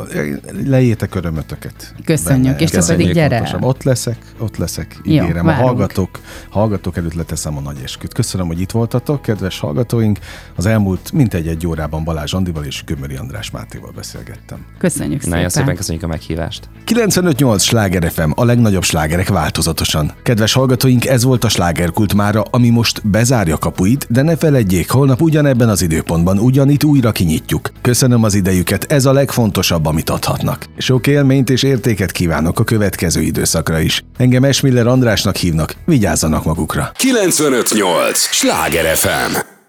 Speaker 2: lejétek örömötöket.
Speaker 3: Köszönjük, benne. és te pedig gyere. Pontosan.
Speaker 2: Ott leszek, ott leszek, ígérem. Jó, a hallgatók, hallgatók előtt leteszem a nagy esküt. Köszönöm, hogy itt voltatok, kedves hallgatóink. Az elmúlt mintegy egy órában Balázs Andival és Gömöri András Mátéval beszélgettem.
Speaker 3: Köszönjük szépen.
Speaker 4: Nagyon szépen köszönjük a meghívást.
Speaker 2: 95-8 sláger FM, a legnagyobb slágerek változatosan. Kedves hallgatóink, ez volt a slágerkult mára, ami most bezárja kapuit, de ne feledjék, holnap ugyanebben az időpontban ugyanitt újra kinyitjuk. Köszönöm az idejüket, ez a legfontosabb legfontosabb, amit adhatnak. Sok élményt és értéket kívánok a következő időszakra is. Engem Esmiller Andrásnak hívnak, vigyázzanak magukra.
Speaker 1: 958! Sláger FM!